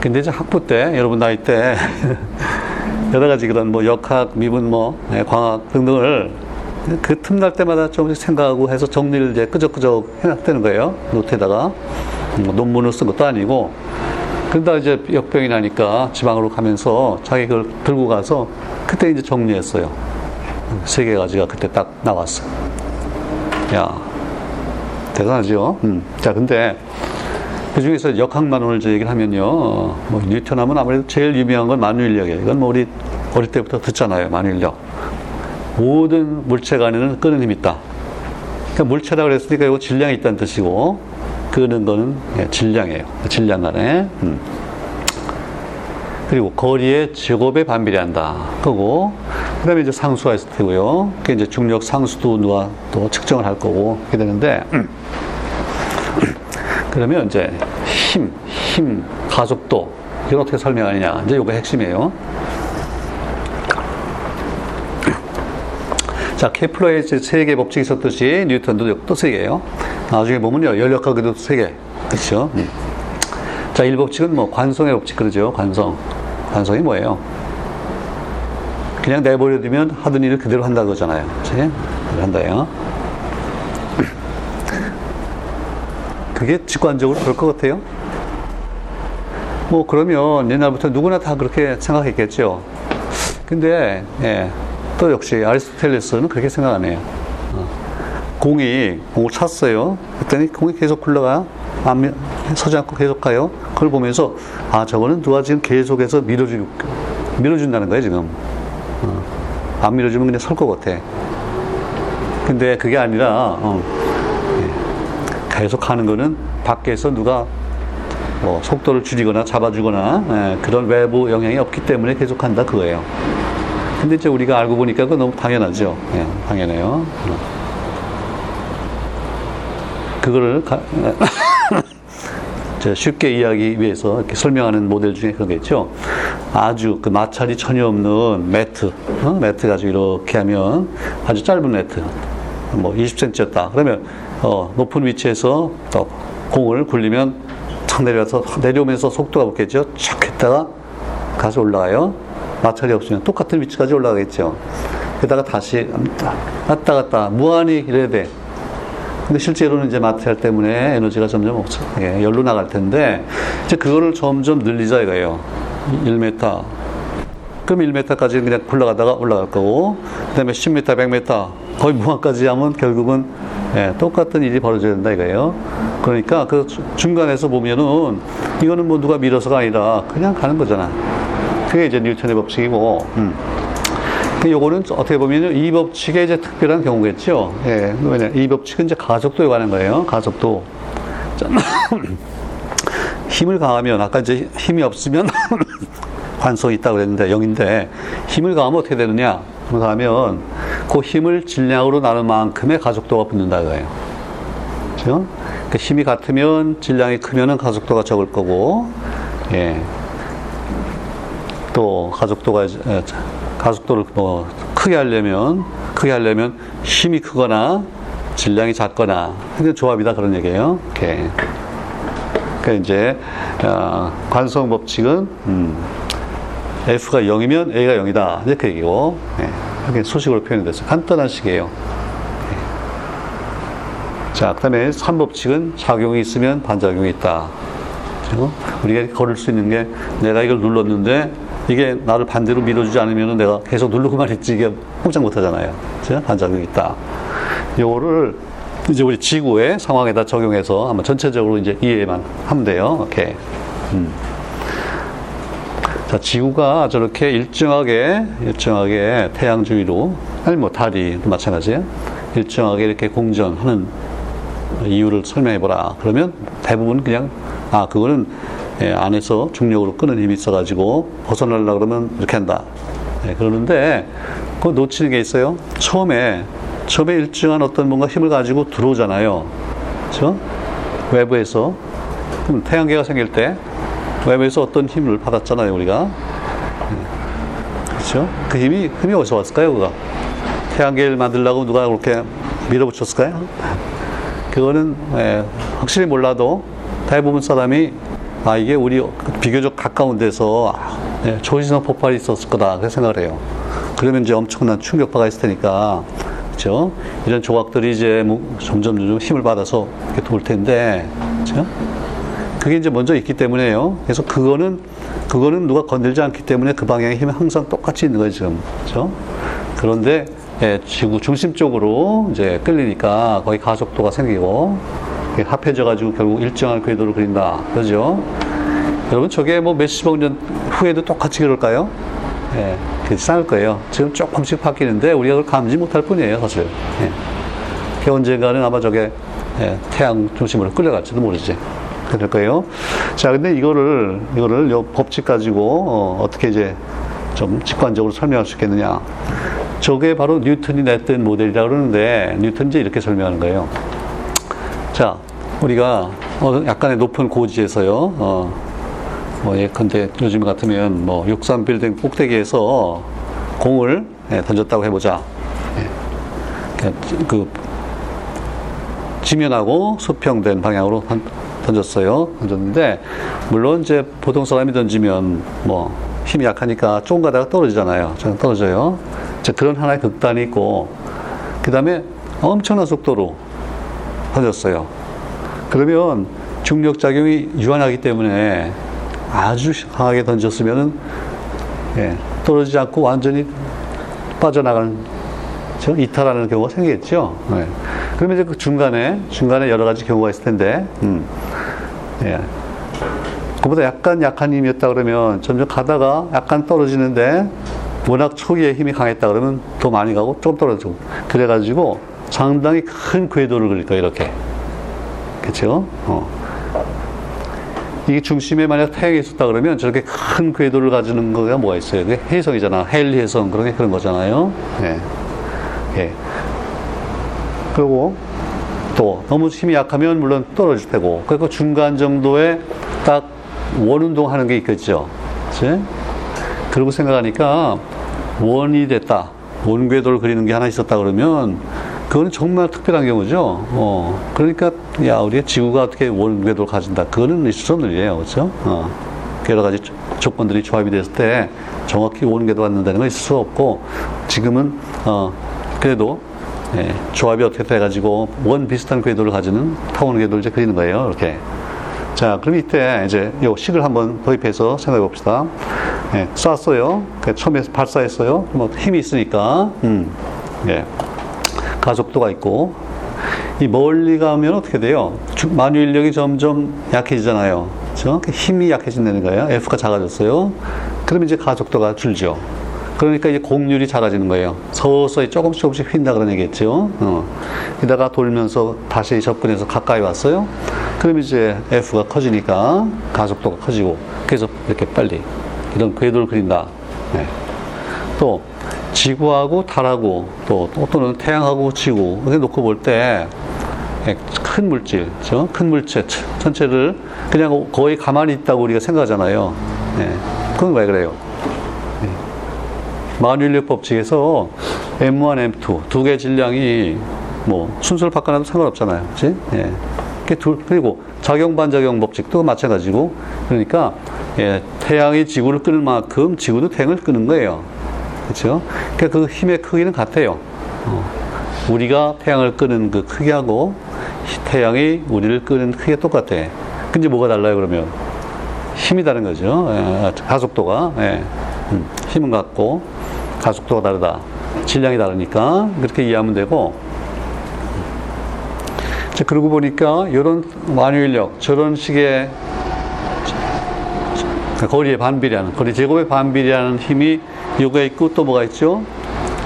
근데 이제 학부 때 여러분 나이 때 여러 가지 그런 뭐 역학, 미분, 뭐 예, 광학 등등을 그 틈날 때마다 조금씩 생각하고 해서 정리를 이제 끄적끄적 해놨다는 거예요. 노트에다가. 뭐 논문을 쓴 것도 아니고. 그러다 이제 역병이 나니까 지방으로 가면서 자기 그걸 들고 가서 그때 이제 정리했어요. 세 개 가지가 그때 딱 나왔어요. 야, 대단하죠. 음. 자, 근데 그 중에서 역학 만원을 저 얘기를 하면요. 뭐 뉴턴 하면 아무래도 제일 유명한 건 만유인력이에요. 이건 뭐 우리 어릴 때부터 듣잖아요. 만유인력. 모든 물체 안에는 끄는 힘이 있다. 그러니까 물체라 그랬으니까 이거 질량이 있다는 뜻이고 끄는 거는 예, 질량이에요. 질량 안에. 음. 그리고 거리의 제곱에 반비례한다. 그거고 그 다음에 이제 상수가 있을 테고요. 그 이제 중력 상수도 누가 또 측정을 할 거고 그렇게 되는데 그러면 이제 힘, 힘, 가속도 이걸 어떻게 설명하느냐 이제 이거 핵심이에요. 자, 케플러의 세개 법칙이 있었듯이 뉴턴도 또 세 개예요. 나중에 보면요, 열역학에도 세 개. 그렇죠? 음. 자, 1법칙은 뭐 관성의 법칙 그러죠. 관성. 관성이 뭐예요? 그냥 내버려두면 하던 일을 그대로 한다 그러잖아요. 그치? 한다요. 그게 직관적으로 그럴 것 같아요. 뭐 그러면 옛날부터 누구나 다 그렇게 생각했겠죠. 근데 예, 또 역시 아리스토텔레스는 그렇게 생각 안 해요. 어, 공이 공을 찼어요. 그랬더니 공이 계속 굴러가 안 서지 않고 계속 가요. 그걸 보면서 아 저거는 누가 지금 계속해서 밀어주 밀어준다는 거예요 지금. 어, 안 밀어주면 그냥 설 것 같아. 근데 그게 아니라 어, 예, 계속 하는 거는 밖에서 누가 뭐 속도를 줄이거나 잡아주거나 예, 그런 외부 영향이 없기 때문에 계속한다 그거예요. 근데 이제 우리가 알고 보니까 그건 너무 당연하죠. 예, 당연해요. 어. 그거를 가, 쉽게 이해하기 위해서 이렇게 설명하는 모델 중에 그런 게 있죠. 아주 그 마찰이 전혀 없는 매트, 어? 매트 가지고 이렇게 하면 아주 짧은 매트, 뭐 20cm였다. 그러면 어, 높은 위치에서 또 공을 굴리면 탁 내려서 내려오면서 속도가 붙겠죠. 촥 했다가 가서 올라가요. 마찰이 없으면 똑같은 위치까지 올라가겠죠. 게다가 다시 왔다 갔다 무한히 이래야 돼. 근데 실제로는 이제 마찰 때문에 에너지가 점점 없어. 예, 열로 나갈 텐데 이제 그거를 점점 늘리자 이거예요. 1m. 그럼 1m까지 그냥 굴러가다가 올라갈 거고, 그 다음에 10m, 100m, 거의 무한까지 하면 결국은 예, 똑같은 일이 벌어져야 된다 이거예요. 그러니까 그 중간에서 보면은 이거는 뭐 누가 밀어서가 아니라 그냥 가는 거잖아. 그게 이제 뉴턴의 법칙이고, 음. 요거는 어떻게 보면 이 법칙의 이제 특별한 경우겠죠. 예, 왜냐, 이 법칙은 이제 가속도에 관한 거예요. 가속도. 힘을 가하면, 아까 이제 힘이 없으면 관성이 있다고 그랬는데, 0인데, 힘을 가하면 어떻게 되느냐? 가하면, 그 힘을 질량으로 나눈 만큼의 가속도가 붙는다 이거예요. 그죠? 그 힘이 같으면 질량이 크면은 가속도가 적을 거고, 예. 또 가속도가 가속도를 뭐 크게 하려면 크게 하려면 힘이 크거나 질량이 작거나 그게 조합이다 그런 얘기예요. 이렇게. 그러니까 이제 어, 관성 법칙은 음, F가 0이면 A가 0이다 이렇게 얘기고 네, 이렇게 소식으로 표현이 됐어요. 간단한 식이에요. 네. 자, 그 다음에 3법칙은 작용이 있으면 반작용이 있다. 그리고 우리가 걸을 수 있는 게 내가 이걸 눌렀는데 이게 나를 반대로 밀어주지 않으면 내가 계속 누르고만 있지 이게 꼼짝 못 하잖아요. 반작용이 있다. 요거를 이제 우리 지구의 상황에다 적용해서 한번 전체적으로 이제 이해만 하면 돼요. 오케이. 음. 자, 지구가 저렇게 일정하게, 일정하게 태양 주위로, 아니 뭐 달이 마찬가지예요. 일정하게 이렇게 공전하는 이유를 설명해 보라. 그러면 대부분 그냥, 아, 그거는 예, 안에서 중력으로 끄는 힘이 있어가지고 벗어나려고 그러면 이렇게 한다. 예, 그러는데 그 놓치는 게 있어요. 처음에 처음에 일정한 어떤 뭔가 힘을 가지고 들어오잖아요. 그렇죠? 외부에서 그럼 태양계가 생길 때 외부에서 어떤 힘을 받았잖아요, 우리가. 예, 그렇죠? 그 힘이 힘이 어디서 왔을까요, 그가? 태양계를 만들려고 누가 그렇게 밀어붙였을까요? 그거는 예, 확실히 몰라도 대부분 사람이 아, 이게 우리 비교적 가까운 데서 네, 초시성 폭발이 있었을 거다. 그렇게 생각을 해요. 그러면 이제 엄청난 충격파가 있을 테니까, 그죠? 이런 조각들이 이제 뭐 점점 점 힘을 받아서 이렇게 돌 텐데, 그죠? 그게 이제 먼저 있기 때문에요. 그래서 그거는, 그거는 누가 건들지 않기 때문에 그 방향의 힘이 항상 똑같이 있는 거예요, 지금. 그죠? 그런데, 예, 지구 중심 쪽으로 이제 끌리니까 거의 가속도가 생기고, 합해져 가지고 결국 일정한 궤도를 그린다. 그죠? 여러분, 저게 뭐 몇십억 년 후에도 똑같이 그럴까요? 예, 괜찮을 거예요. 지금 조금씩 바뀌는데 우리가 그걸 감지 못할 뿐이에요, 사실. 예. 언젠가는 아마 저게 예, 태양 중심으로 끌려갈지도 모르지. 그럴 거예요. 자, 근데 이거를, 이거를 요 법칙 가지고, 어, 떻게 이제 좀 직관적으로 설명할 수 있겠느냐. 저게 바로 뉴턴이 냈던 모델이라고 그러는데, 뉴턴이 이제 이렇게 설명하는 거예요. 자, 우리가 어, 약간의 높은 고지에서요, 어, 뭐 예컨대 요즘 같으면 뭐 63 빌딩 꼭대기에서 공을 예, 던졌다고 해보자. 예. 그 지면하고 수평된 방향으로 던졌어요. 던졌는데 물론 이제 보통 사람이 던지면 뭐 힘이 약하니까 조금 가다가 떨어지잖아요. 떨어져요. 자, 그런 하나의 극단이 있고 그 다음에 엄청난 속도로 던졌어요. 그러면 중력 작용이 유한하기 때문에 아주 강하게 던졌으면은 예, 떨어지지 않고 완전히 빠져나가는 이탈하는 경우가 생기겠죠. 예. 그러면 이제 그 중간에 중간에 여러 가지 경우가 있을 텐데, 음, 예. 그보다 약간 약한 힘이었다 그러면 점점 가다가 약간 떨어지는데 워낙 초기에 힘이 강했다 그러면 더 많이 가고 좀 떨어지고 그래가지고 상당히 큰 궤도를 그릴 거예요 이렇게 그렇죠? 어. 이게 중심에 만약 태양이 있었다 그러면 저렇게 큰 궤도를 가지는 거가 뭐가 있어요? 그게 해성이잖아. 헬리 해성 그런 게 그런 거잖아요. 예. 예. 그리고 또 너무 힘이 약하면 물론 떨어질 테고 그리고 중간 정도에 딱 원운동 하는 게 있겠죠. 그치? 그리고 생각하니까 원이 됐다. 원궤도를 그리는 게 하나 있었다 그러면 그거는 정말 특별한 경우죠. 어, 그러니까, 야, 우리가 지구가 어떻게 원궤도를 가진다. 그거는 있을 수 없는 일이에요. 그렇죠? 어, 여러 가지 조건들이 조합이 됐을 때 정확히 원궤도 갖는다는 건 있을 수 없고, 지금은, 어, 그래도, 예, 조합이 어떻게 돼가지고 원 비슷한 궤도를 가지는 타원 궤도를 이제 그리는 거예요. 이렇게. 자, 그럼 이때 이제 요 식을 한번 도입해서 생각해 봅시다. 예, 쐈어요. 처음에 발사했어요. 뭐 힘이 있으니까. 음, 예. 가속도가 있고 이 멀리 가면 어떻게 돼요? 만유 인력이 점점 약해지잖아요. 그렇죠? 힘이 약해진다는 거예요. F가 작아졌어요. 그러면 이제 가속도가 줄죠. 그러니까 이제 공률이 작아지는 거예요. 서서히 조금씩 조금씩 휜다 그런 얘기겠죠. 어. 이다가 돌면서 다시 접근해서 가까이 왔어요. 그럼 이제 F가 커지니까 가속도가 커지고 그래서 이렇게 빨리 이런 궤도를 그린다. 네. 또 지구하고 달하고 또 또 는 태양하고 지구 이렇게 놓고 볼 때 큰 물질, 큰 물체 전체를 그냥 거의 가만히 있다고 우리가 생각하잖아요. 네. 그건 왜 그래요? 네. 만유인력 법칙에서 M1, M2 두 개 질량이 뭐 순서를 바꿔놔도 상관없잖아요. 그렇지? 예. 그리고 작용 반작용 법칙도 마찬가지고 그러니까 예, 태양이 지구를 끄는 만큼 지구도 태양을 끄는 거예요. 그렇죠? 그러니까 그 힘의 크기는 같아요. 어. 우리가 태양을 끄는 그 크기하고 태양이 우리를 끄는 크기가 똑같아. 근데 뭐가 달라요 그러면? 힘이 다른 거죠. 예, 가속도가 예. 음, 힘은 같고 가속도가 다르다. 질량이 다르니까 그렇게 이해하면 되고. 자, 그러고 보니까 이런 만유인력 저런 식의 거리의 반비례하는 거리 제곱의 반비례하는 힘이 요가 있고 또 뭐가 있죠?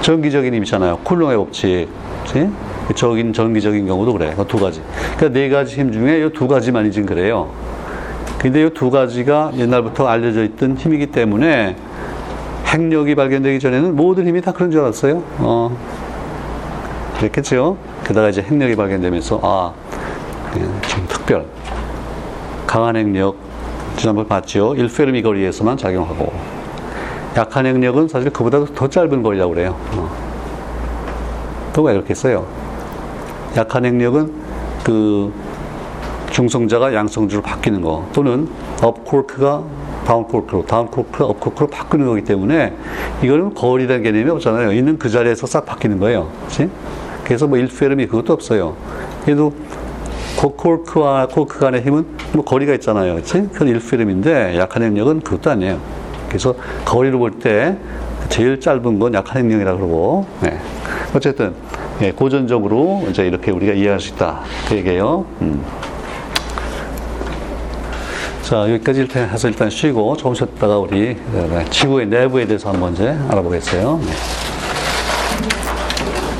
전기적인 힘이잖아요. 쿨롱의 법칙. 그치? 적인 전기적인 경우도 그래. 그두 가지. 그러니까 네 가지 힘 중에 이 두 가지만이 지금 그래요. 근데 이 두 가지가 옛날부터 알려져 있던 힘이기 때문에 핵력이 발견되기 전에는 모든 힘이 다 그런 줄 알았어요. 어. 그랬겠죠. 게다가 이제 핵력이 발견되면서, 아, 좀 특별, 강한 핵력, 지난번 봤죠. 1페르미 거리에서만 작용하고, 약한 행력은 사실 그보다 더 짧은 거리라고 그래요. 어. 또왜 그렇게 써요? 약한 행력은 그 중성자가 양성주로 바뀌는 거 또는 업코크가 다운코크로 다운코크가 업코크로 바뀌는 거기 때문에 이거는 거리라는 개념이 없잖아요. 있는 그 자리에서 싹 바뀌는 거예요. 그치? 그래서 뭐 1페름이 그것도 없어요. 그래도 코크와 코크 간의 힘은 뭐 거리가 있잖아요. 그치? 그건 1페름인데 약한 행력은 그것도 아니에요. 그래서 거리를 볼때 제일 짧은 건 약한 행령이라 그러고 네. 어쨌든 예, 고전적으로 이제 이렇게 우리가 이해할 수 있다. 그 얘기예요. 음. 자, 여기까지 일단 해서 일단 쉬고 조금 쉬었다가 우리 네, 지구의 내부에 대해서 한번 이제 알아보겠어요. 네.